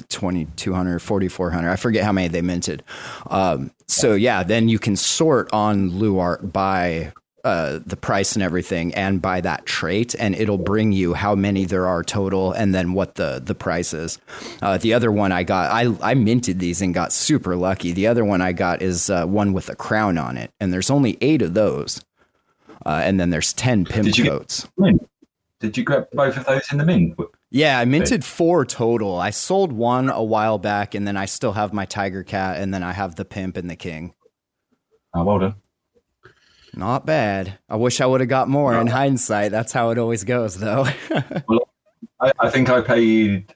2200 4400 i forget how many they minted um, so yeah then you can sort on luart by uh, the price and everything and by that trait and it'll bring you how many there are total and then what the the price is. Uh, the other one i got i i minted these and got super lucky. The other one i got is uh, one with a crown on it and there's only eight of those. Uh, and then there's 10 pimp did coats.
get, did you get both of those in the mint?
Yeah, I minted four total. I sold one a while back, and then I still have my Tiger Cat, and then I have the Pimp and the King.
Oh, well done.
Not bad. I wish I would have got more. In hindsight, that's how it always goes, though.
well, I, I, think I paid.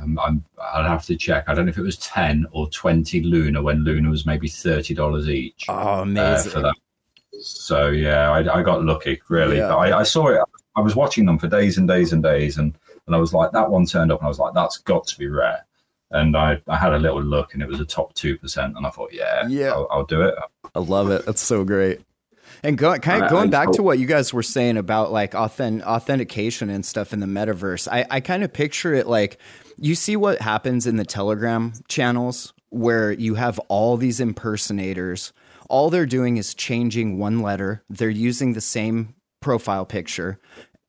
I'm, I'm, I'd have to check. I don't know if it was ten or twenty Luna when Luna was maybe thirty dollars each.
Oh, amazing! Uh, for that.
So yeah, I, I got lucky really. Yeah. I, I saw it I was watching them for days and days and days, and and I was like, that one turned up, and I was like, that's got to be rare. And I, I had a little look, and it was a top two percent, and I thought, yeah, yeah, I'll, I'll, do it.
I love it. That's so great. And go, kind of going back to what you guys were saying about like authentic, authentication and stuff in the metaverse, I, I kind of picture it like you see what happens in the Telegram channels where you have all these impersonators. All they're doing is changing one letter. They're using the same profile picture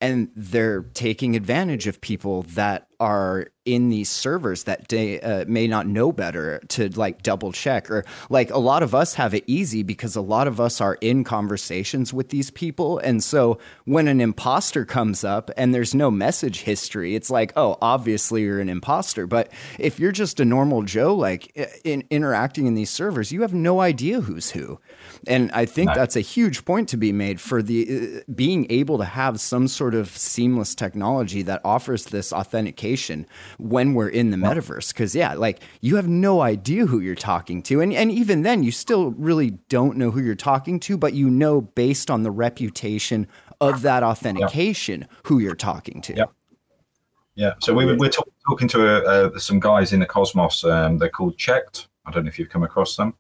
and they're taking advantage of people that are in these servers that they uh, may not know better to like double check or like a lot of us have it easy because a lot of us are in conversations with these people. And so when an imposter comes up and there's no message history it's like oh obviously you're an imposter. But if you're just a normal joe like in interacting in these servers you have no idea who's who and I think that's a huge point to be made for the uh, being able to have some sort of seamless technology that offers this authentication when we're in the metaverse. Because yeah, like you have no idea who you're talking to, and and even then, you still really don't know who you're talking to, but you know based on the reputation of that authentication yep. who you're talking to.
Yep. Yeah. So we, we're talk, talking to uh, some guys in the Cosmos. Um, they're called cheqd. I don't know if you've come across them.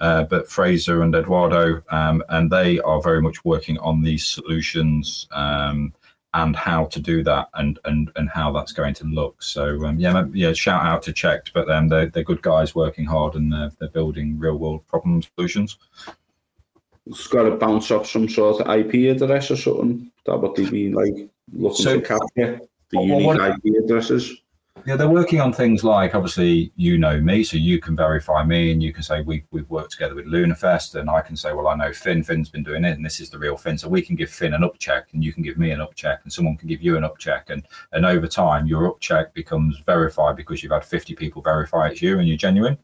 Uh, but Fraser and Eduardo, um, and they are very much working on these solutions um, and how to do that and and and how that's going to look. So um, yeah, yeah, shout out to cheqd, but um, they're they're good guys working hard and they're, they're building real world problem solutions.
It's got to bounce off some sort of IP address or something. That they be like looking so, to capture the unique IP addresses.
Yeah, they're working on things like obviously you know me, so you can verify me and you can say we we've worked together with LunaFest, and I can say, well, I know Finn. Finn's been doing it, and this is the real Finn. So we can give Finn an up check, and you can give me an up check, and someone can give you an up check, and and over time your up check becomes verified because you've had fifty people verify it's you and you're genuine.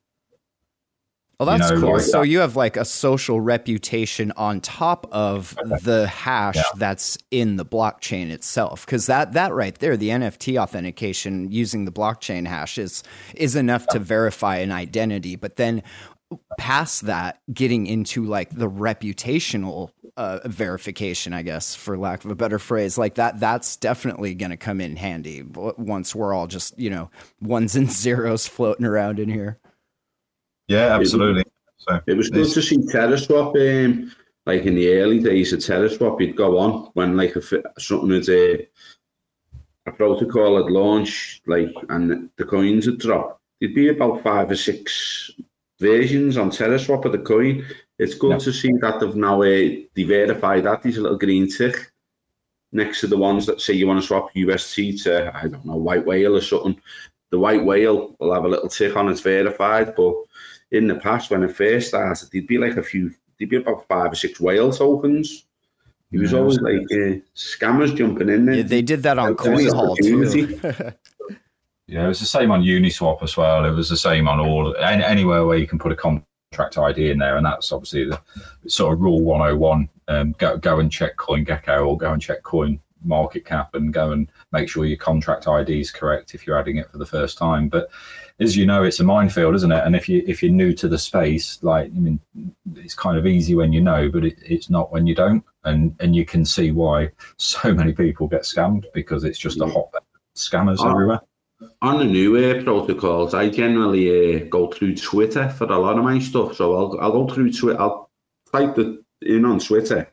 Well, that's you know, cool. Like so you have like a social reputation on top of okay. the hash yeah. that's in the blockchain itself, because that that right there, the NFT authentication using the blockchain hash is is enough yeah. to verify an identity. But then past that, getting into like the reputational uh, verification, I guess, for lack of a better phrase, like that, that's definitely going to come in handy once we're all just you know ones and zeros floating around in here.
Yeah, absolutely.
So it was good to see TerraSwap. Um, like in the early days of TerraSwap, you'd go on when like a, something had a, uh, a protocol had launched, like and the coins had dropped. There'd be about five or six versions on TerraSwap of the coin. It's good yeah. to see that they've now uh, they verified that. There's a little green tick next to the ones that say you want to swap UST to I don't know white whale or something. The white whale will have a little tick on it's verified, but in the past when it first started, there'd be like a few, there'd be about five or six whale tokens. He was yeah, always like uh, scammers jumping in there.
Yeah, they did that on CoinHall too.
yeah, it was the same on Uniswap as well. It was the same on all anywhere where you can put a contract ID in there, and that's obviously the sort of rule 101. Um, go go and check CoinGecko or go and check Coin Market Cap and go and make sure your contract ID is correct if you're adding it for the first time. But as you know, it's a minefield, isn't it? And if you if you're new to the space, like I mean, it's kind of easy when you know, but it, it's not when you don't. And and you can see why so many people get scammed because it's just a hotbed scammers everywhere.
On the new uh, protocols, I generally uh, go through Twitter for a lot of my stuff. So I'll I'll go through Twitter. I'll type the in on Twitter.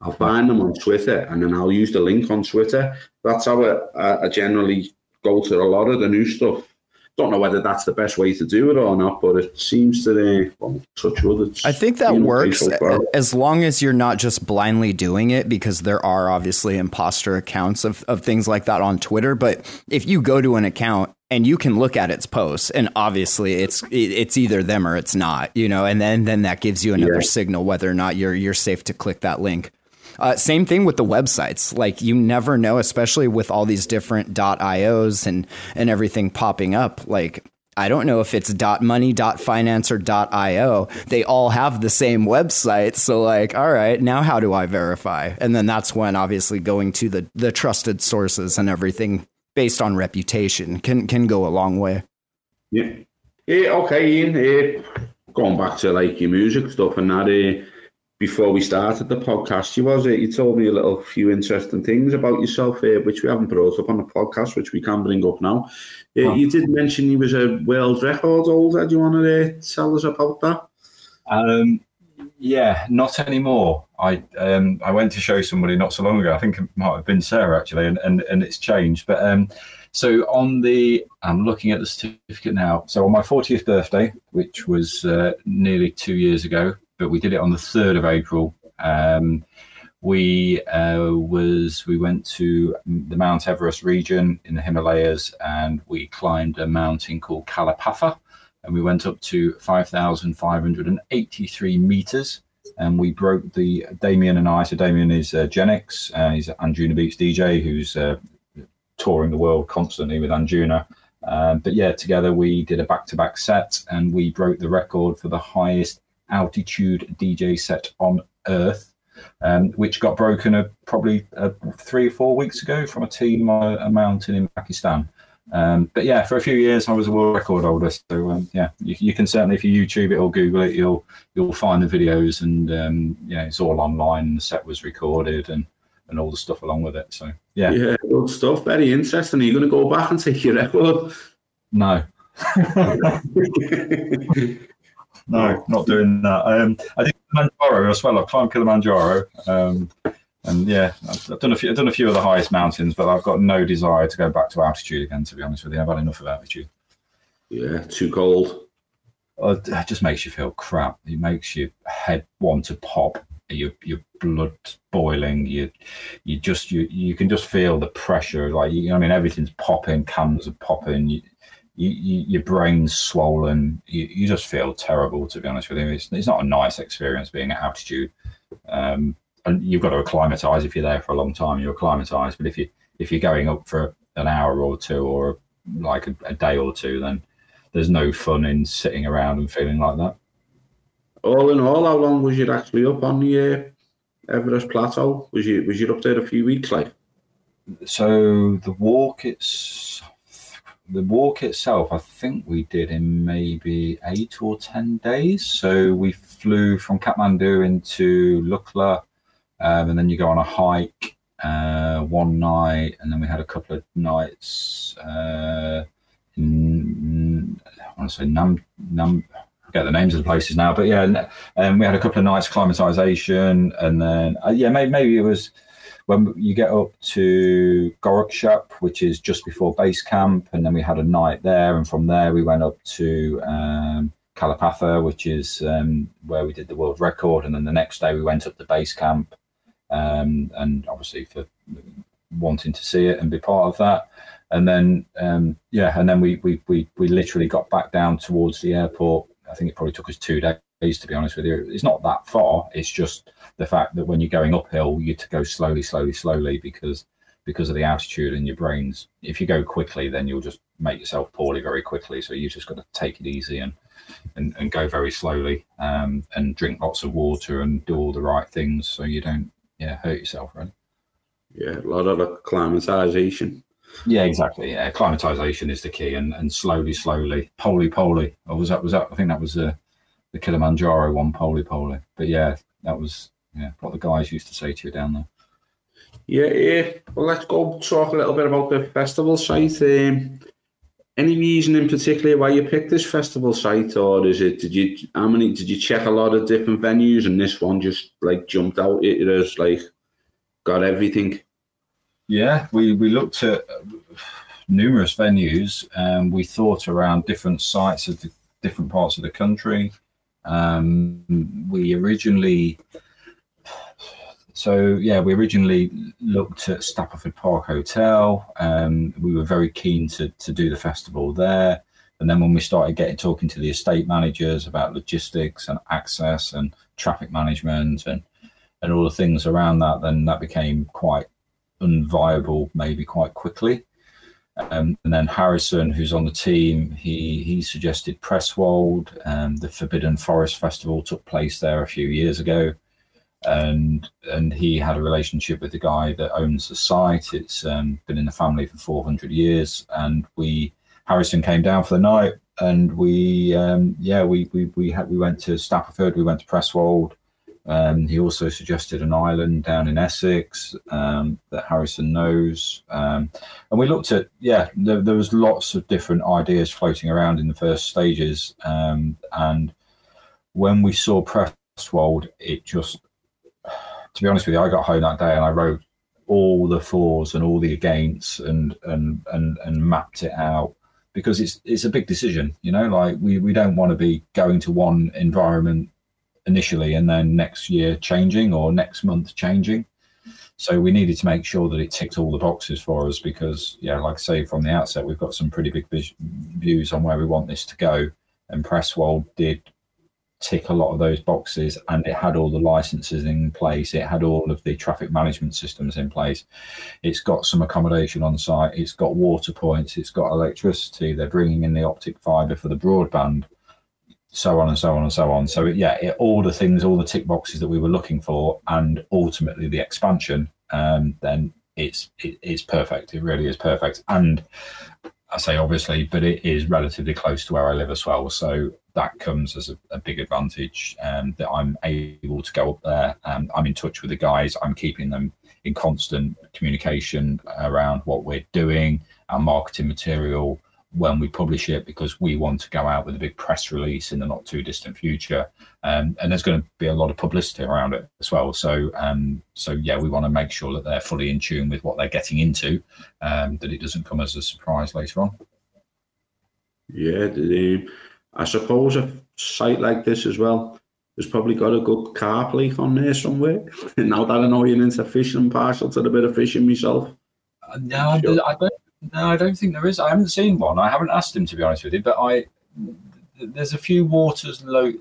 I'll find them on Twitter, and then I'll use the link on Twitter. That's how I, I generally go to a lot of the new stuff don't know whether that's the best way to do it or not, but it seems to uh, well, touch wood.
I think that works so as long as you're not just blindly doing it, because there are obviously imposter accounts of, of things like that on Twitter. But if you go to an account and you can look at its posts, and obviously it's it's either them or it's not, you know, and then then that gives you another yeah. signal whether or not you're you're safe to click that link. Uh, same thing with the websites. Like you never know, especially with all these different .ios and and everything popping up. Like I don't know if it's .money, .finance, or .io. They all have the same website. So like, all right, now how do I verify? And then that's when obviously going to the the trusted sources and everything based on reputation can can go a long way.
Yeah. Yeah. Okay, Ian. Going back to like your music stuff and that. Uh, before we started the podcast, you was it? You told me a little few interesting things about yourself, uh, which we haven't brought up on the podcast, which we can bring up now. Uh, oh. You did mention you was a world record holder. Do you want to uh, tell us about that?
Um, yeah, not anymore. I um, I went to show somebody not so long ago. I think it might have been Sarah actually, and and, and it's changed. But um, so on the, I'm looking at the certificate now. So on my 40th birthday, which was uh, nearly two years ago, but we did it on the 3rd of April. Um, we uh, was we went to the Mount Everest region in the Himalayas and we climbed a mountain called Kala Patthar and we went up to 5,583 meters and we broke the Damien and I. So Damien is uh, Genix, uh, he's an Anjuna Beats DJ who's uh, touring the world constantly with Anjuna. Um, but yeah, together we did a back-to-back set and we broke the record for the highest altitude DJ set on Earth, um, which got broken uh, probably uh, three or four weeks ago from a team on a mountain in Pakistan. Um, but yeah, for a few years I was a world record holder. So um, yeah, you, you, can certainly, if you YouTube it or Google it, you'll you'll find the videos, and um, yeah, it's all online. The set was recorded and and all the stuff along with it. So yeah,
yeah, good stuff. Very interesting. Are you going to go back and take your record?
No. no, not doing that. Um, I did Kilimanjaro as well. I climbed Kilimanjaro. Um, and yeah, I've done a few. I've done a few of the highest mountains, but I've got no desire to go back to altitude again. To be honest with you, I've had enough of altitude.
Yeah, too cold.
it just makes you feel crap. It makes your head want to pop. Your your blood boiling. You you just you you can just feel the pressure. Like you, I mean, everything's popping. Cams are popping. You, you, you, your brain's swollen. You, you just feel terrible, to be honest with you. It's, it's not a nice experience being at altitude. Um, and you've got to acclimatise if you're there for a long time. You're acclimatised, but if you if you're going up for an hour or two or like a, a, day or two, then there's no fun in sitting around and feeling like that.
All in all, how long was you actually up on the uh, Everest Plateau? Was you was you up there a few weeks, like?
So the walk it's the walk itself, I think we did in maybe eight or ten days. So we flew from Kathmandu into Lukla, um, and then you go on a hike uh, one night, and then we had a couple of nights uh, in, I want to say Nam Nam. I forget the names of the places now, but yeah, and um, we had a couple of nights climatization, and then uh, yeah, maybe, maybe it was when you get up to Gorak Shep, which is just before base camp, and then we had a night there, and from there we went up to um, Kala Patthar, which is um, where we did the world record, and then the next day we went up to base camp, um, and obviously for wanting to see it and be part of that, and then um, yeah, and then we, we we we literally got back down towards the airport. I think it probably took us two days to be honest with you. It's not that far. It's just the fact that when you're going uphill, you to go slowly, slowly, slowly because because of the altitude and your brains. If you go quickly, then you'll just make yourself poorly very quickly. So you just got to take it easy and and, and go very slowly um, and drink lots of water and do all the right things so you don't yeah hurt yourself. Right?
Yeah, a lot of acclimatization.
Yeah, exactly. Yeah, acclimatization is the key, and, and slowly, slowly, poly poly. Or was that was that? I think that was uh, the Kilimanjaro one, poly poly. But yeah, that was yeah what the guys used to say to you down there.
Yeah, yeah. Well, let's go talk a little bit about the festival site. Um, any reason in particular why you picked this festival site, or is it did you how many did you check a lot of different venues and this one just like jumped out it as like got everything?
Yeah, we we looked at numerous venues and we thought around different sites of the different parts of the country. Um, we originally so yeah, we originally looked at Stapleford Park Hotel. Um, we were very keen to to do the festival there. And then when we started getting talking to the estate managers about logistics and access and traffic management and and all the things around that, then that became quite unviable, maybe quite quickly. Um, and then Harrison, who's on the team, he he suggested Prestwold. Um, the Forbidden Forest Festival took place there a few years ago and and he had a relationship with the guy that owns the site. It's um, been in the family for 400 years, and we Harrison came down for the night, and we um, yeah we we we had we went to Stapleford, we went to Prestwold. Um, he also suggested an island down in Essex um, that Harrison knows, um, and we looked at yeah there, there, was lots of different ideas floating around in the first stages, um, and when we saw Prestwold, it just to be honest with you, I got home that day and I wrote all the fours and all the against and and and and mapped it out because it's it's a big decision, you know. Like we we don't want to be going to one environment initially and then next year changing or next month changing. So we needed to make sure that it ticked all the boxes for us because, yeah, like I say from the outset, we've got some pretty big views on where we want this to go. And Prestwold did tick a lot of those boxes and it had all the licenses in place. It had all of the traffic management systems in place. It's got some accommodation on site. It's got water points. It's got electricity. They're bringing in the optic fiber for the broadband so on and so on and so on so yeah it, all the things all the tick boxes that we were looking for and ultimately the expansion um, then it's it, it's perfect it really is perfect and I say obviously, but it is relatively close to where I live as well. So that comes as a, a big advantage um, that I'm able to go up there. Um, I'm in touch with the guys. I'm keeping them in constant communication around what we're doing, our marketing material when we publish it, because we want to go out with a big press release in the not too distant future. Um, and there's going to be a lot of publicity around it as well. So, um, so yeah, we want to make sure that they're fully in tune with what they're getting into, um, that it doesn't come as a surprise later on.
Yeah, the, I suppose a site like this as well has probably got a good car plate on there somewhere. now that I know you're into fishing, partial to a bit of fishing myself.
Uh, no, sure. I don't. No, I don't think there is. I haven't seen one. I haven't asked him to be honest with you, but I there's a few waters low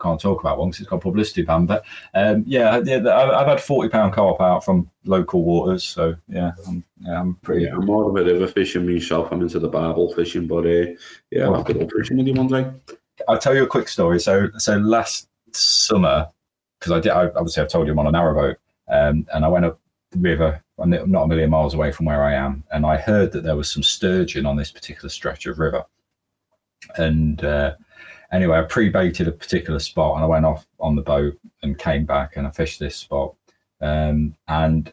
can't talk about one because it's got publicity ban. But um, yeah, yeah, I've had forty pound carp out from local waters, so yeah, I'm, yeah, I'm pretty.
Yeah, I'm more of a river fishing myself. I'm into the barbel fishing, but uh, yeah, I'll have to go fishing with you one day.
I'll tell you a quick story. So, so last summer, because I did, I, obviously I've told you I'm on a narrowboat, um, and I went up the river. I'm not a million miles away from where I am, and I heard that there was some sturgeon on this particular stretch of river, and. Uh, anyway, I pre-baited a particular spot and I went off on the boat and came back and I fished this spot. Um, and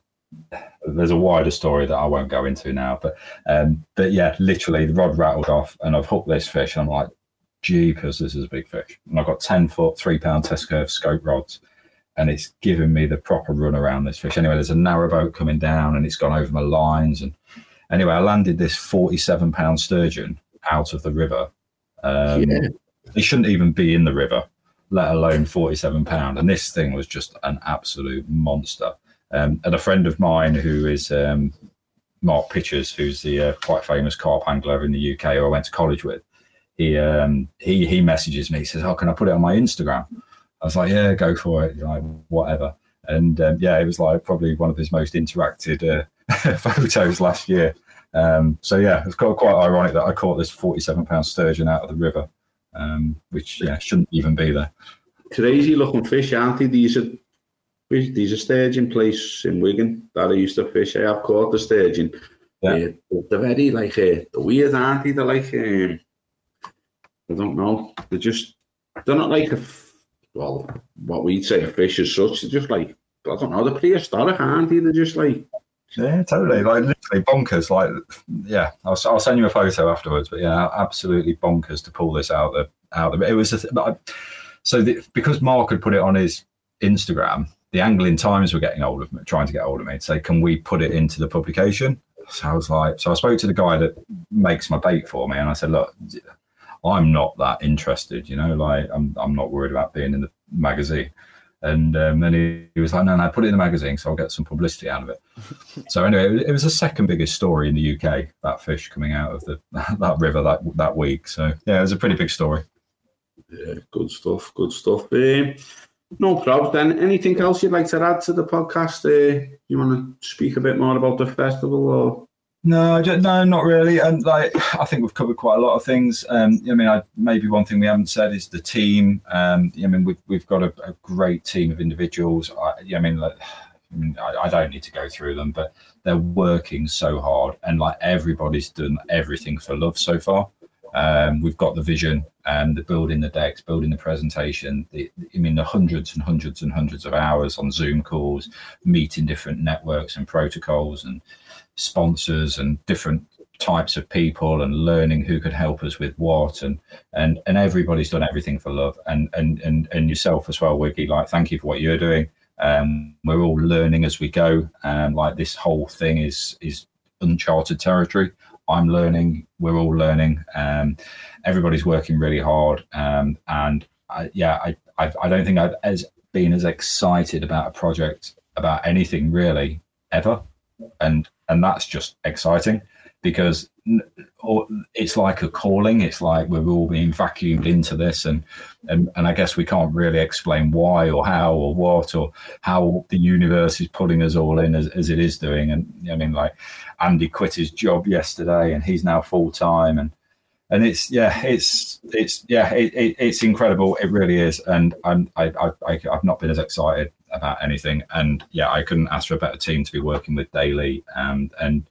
there's a wider story that I won't go into now, but um, but yeah, literally the rod rattled off and I've hooked this fish. And I'm like, jeepers, this is a big fish. And I've got 10 foot, three pound test curve scope rods. And it's given me the proper run around this fish. Anyway, there's a narrow boat coming down and it's gone over my lines. And anyway, I landed this 47 pound sturgeon out of the river. Um, yeah they shouldn't even be in the river, let alone 47 pound. And this thing was just an absolute monster. Um, and a friend of mine who is um, Mark Pitchers, who's the uh, quite famous carp angler in the UK, who I went to college with, he um, he he messages me. He says, "Oh, can I put it on my Instagram?" I was like, "Yeah, go for it." Like whatever. And um, yeah, it was like probably one of his most interacted uh, photos last year. Um, so yeah, it's quite, quite ironic that I caught this 47 pound sturgeon out of the river um, which yeah shouldn't even be there.
Crazy looking fish, aren't they? These are these are sturgeon place in Wigan that I used to fish. I have caught the sturgeon, Yeah. Uh, they're very like uh, the weird, aren't they? They're like um, I don't know. They're just they're not like a well, what we'd say a fish as such. They're just like I don't know. They're prehistoric, aren't they? They're just like
yeah, totally. Like literally bonkers. Like, yeah, I'll, I'll send you a photo afterwards. But yeah, absolutely bonkers to pull this out the out of it. was a, so the, because Mark had put it on his Instagram. The Angling Times were getting hold of me, trying to get hold of me to say, "Can we put it into the publication?" So I was like, so I spoke to the guy that makes my bait for me, and I said, "Look, I'm not that interested. You know, like I'm I'm not worried about being in the magazine." And um, then he, he, was like, no, no, put it in the magazine, so I'll get some publicity out of it. so anyway, it, it was the second biggest story in the UK. That fish coming out of the that river that that week. So yeah, it was a pretty big story.
Yeah, good stuff. Good stuff. Um, no problem. Then, anything else you'd like to add to the podcast? Uh, you want to speak a bit more about the festival, or
no, no, not really. And like, I think we've covered quite a lot of things. Um, I mean, I, maybe one thing we haven't said is the team. Um, I mean, we've we've got a, a great team of individuals. I, I mean, like, I, mean I, I, don't need to go through them, but they're working so hard, and like everybody's done everything for love so far. Um, we've got the vision and the building the decks, building the presentation. The, I mean, the hundreds and hundreds and hundreds of hours on Zoom calls, meeting different networks and protocols, and sponsors and different types of people and learning who could help us with what. And and and everybody's done everything for love. And and and, and yourself as well wiggy like thank you for what you're doing. Um we're all learning as we go. And like this whole thing is is uncharted territory. I'm learning. We're all learning. Um everybody's working really hard. Um and I, yeah i I've, i do not think i've as been as excited about a project about anything really ever and and that's just exciting because it's like a calling. It's like we're all being vacuumed into this, and and and I guess we can't really explain why or how or what or how the universe is pulling us all in as, as it is doing. And I mean, like Andy quit his job yesterday, and he's now full time, and and it's yeah, it's it's yeah, it, it, it's incredible. It really is, and I'm I, I I've not been as excited about anything. And yeah, I couldn't ask for a better team to be working with daily. And and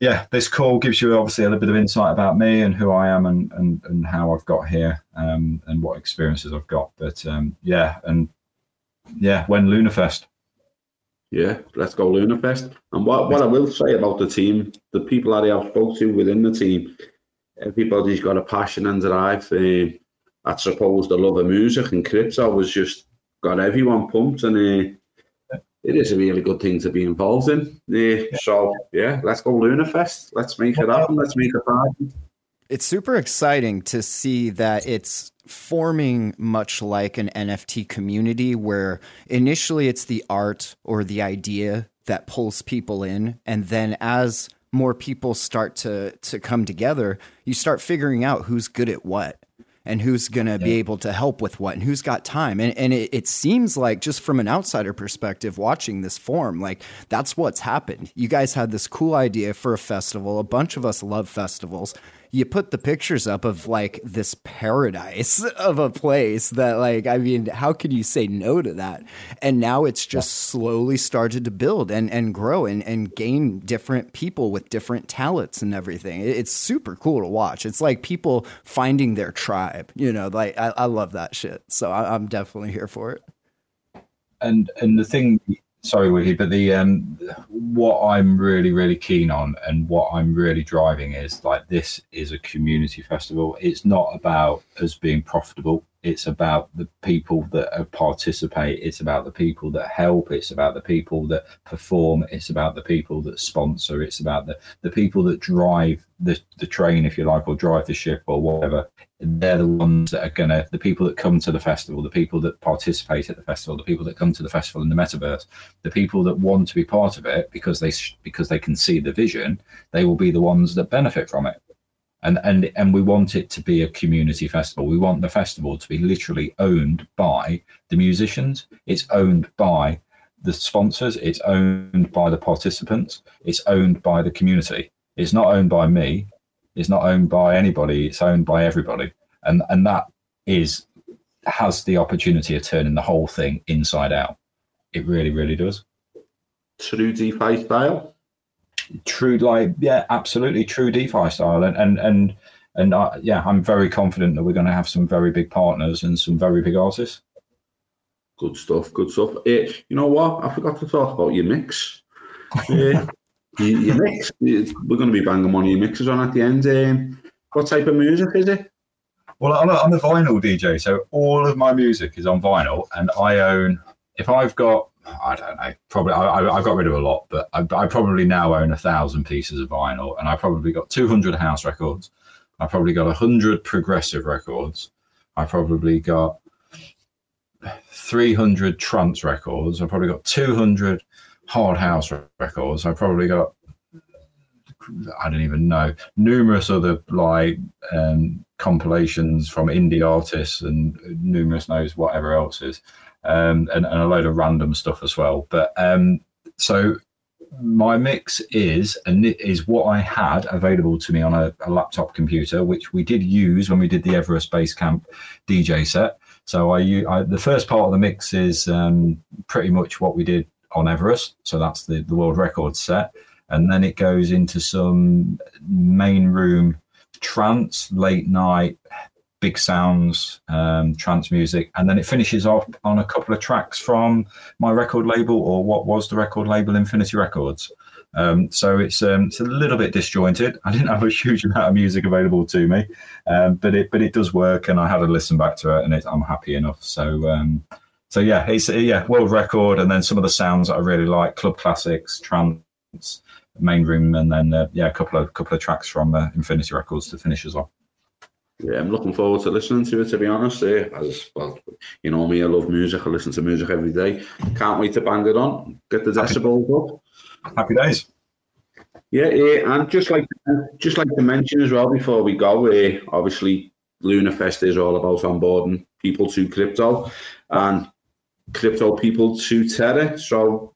yeah, this call gives you obviously a little bit of insight about me and who I am and and, and how I've got here um, and what experiences I've got. But um, yeah, and yeah, when Lunafest.
Yeah, let's go Lunafest. And what, what I will say about the team, the people that I have spoke to within the team, everybody's got a passion and drive. Uh, I suppose the love of music and crypto was just got everyone pumped, and uh, it is a really good thing to be involved in. Uh, so yeah, let's go LunaFest. Let's make it happen. Let's make it happen.
It's super exciting to see that it's forming much like an NFT community where initially it's the art or the idea that pulls people in and then as more people start to to come together you start figuring out who's good at what and who's going to yeah. be able to help with what and who's got time. And, and it, it, seems like, just from an outsider perspective, watching this form, like that's what's happened. You guys had this cool idea for a festival. A bunch of us love festivals you put the pictures up of like this paradise of a place that like I mean how can you say no to that? And now it's just slowly started to build and and grow and and gain different people with different talents and everything. It's super cool to watch. It's like people finding their tribe you know like I, I love that shit. So I, I'm definitely here for it.
And and the thing sorry, Wiggy, but the um, what I'm really, really keen on and what I'm really driving is like this is a community festival. It's not about us being profitable. It's about the people that participate. It's about the people that help. It's about the people that perform. It's about the people that sponsor. It's about the, the people that drive the, the train, if you like, or drive the ship or whatever. They're the ones that are to, the people that come to the festival, the people that participate at the festival, the people that come to the festival in the metaverse, the people that want to be part of it because they, because they can see the vision, they will be the ones that benefit from it and and and we want it to be a community festival. We want the festival to be literally owned by the musicians. It's owned by the sponsors. It's owned by the participants. It's owned by the community. It's not owned by me. It's not owned by anybody. It's owned by everybody. And and that is has the opportunity of turning the whole thing inside out. It really, really does.
True DeFi style.
True, like yeah, absolutely true DeFi style, and and and and uh, yeah, I'm very confident that we're going to have some very big partners and some very big artists.
Good stuff. Good stuff. Uh, you know what? I forgot to talk about your mix. uh, your, your, mix. We're going to be banging one of your mixes on at the end. Um, what type of music is it?
Well, I'm a, I'm a vinyl DJ, so all of my music is on vinyl, and I own. If I've got, I don't know, probably I, I got rid of a lot, but I, I probably now own a thousand pieces of vinyl, and I probably got 200 house records. I probably got 100 progressive records. I probably got 300 trance records. I probably got 200 hard house records. I probably got I don't even know numerous other like um, compilations from indie artists and numerous knows whatever else is, um, and, and, a load of random stuff as well. But um, so my mix is and is what I had available to me on a, a, laptop computer, which we did use when we did the Everest Base Camp DJ set. So I, I the first part of the mix is um, pretty much what we did on Everest. So that's the, the world record set, and then it goes into some main room trance, late night, big sounds, um, trance music, and then it finishes off on a couple of tracks from my record label or what was the record label, Infinity Records. Um, so it's um, it's a little bit disjointed. I didn't have a huge amount of music available to me, um, but it but it does work, and I had a listen back to it, and it, I'm happy enough. So um, so yeah, it's yeah world record, and then some of the sounds that I really like, club classics, trance, main room, and then uh, yeah, a couple of couple of tracks from uh, Infinity Records to finish as well.
Yeah, I'm looking forward to listening to it. To be honest, eh? as well, you know me, I love music. I listen to music every day. Can't wait to bang it on. Get the decibels up.
Happy days.
Yeah, yeah, and just like just like to mention as well before we go, uh, obviously Lunafest is all about onboarding people to crypto and crypto people to Terra. So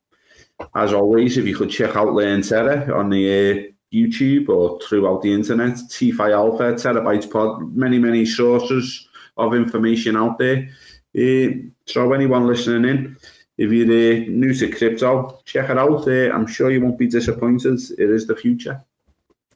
as always, if you could check out Learn Terra on the uh, YouTube or throughout the internet, TFI Alpha, Terrabytes Pod, many, many sources of information out there. Uh, so anyone listening in, if you're uh, new to crypto, check it out. Uh, I'm sure you won't be disappointed. It is the future.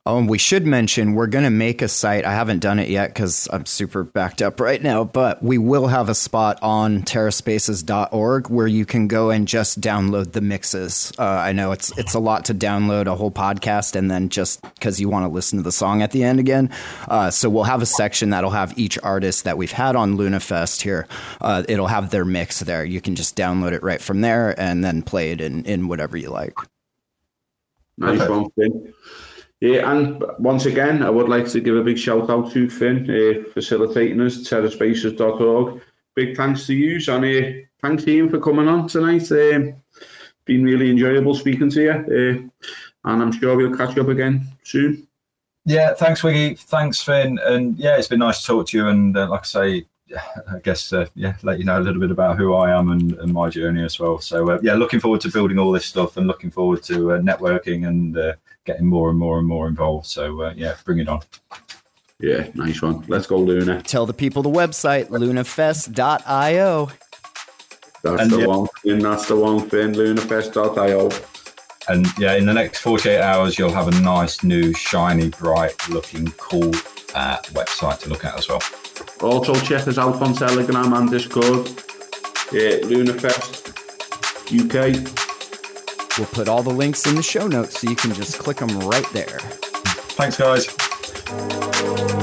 Oh, and we should mention we're going to make a site. I haven't done it yet because I'm super backed up right now, but we will have a spot on terraspaces.org where you can go and just download the mixes. Uh, I know it's it's a lot to download a whole podcast and then just because you want to listen to the song at the end again. Uh, so we'll have a section that'll have each artist that we've had on Lunafest here. Uh, it'll have their mix there. You can just download it right from there and then play it in, in whatever you like.
Nice one. Yeah, and once again, I would like to give a big shout out to Finn, uh, facilitating us, terraspaces.org. Big thanks to you, and uh, thanks Ian for coming on tonight. Uh, been really enjoyable speaking to you, uh, and I'm sure we'll catch up again soon.
Yeah, thanks, Wiggy. Thanks, Finn. And yeah, it's been nice to talk to you. And uh, like I say, I guess uh, yeah, let you know a little bit about who I am and, and my journey as well. So uh, yeah, looking forward to building all this stuff and looking forward to uh, networking and uh, getting more and more and more involved. So uh, yeah, bring it on.
Yeah, nice one. Let's go, Luna.
Tell the people the website, lunafest.io.
That's and the yeah. one thing. That's the one thing, lunafest.io.
And yeah, in the next 48 hours, you'll have a nice, new, shiny, bright looking, cool uh, website to look at as well.
Also, check us out on Telegram and Discord. Yeah, Lunafest UK.
We'll put all the links in the show notes so you can just click them right there.
Thanks, guys.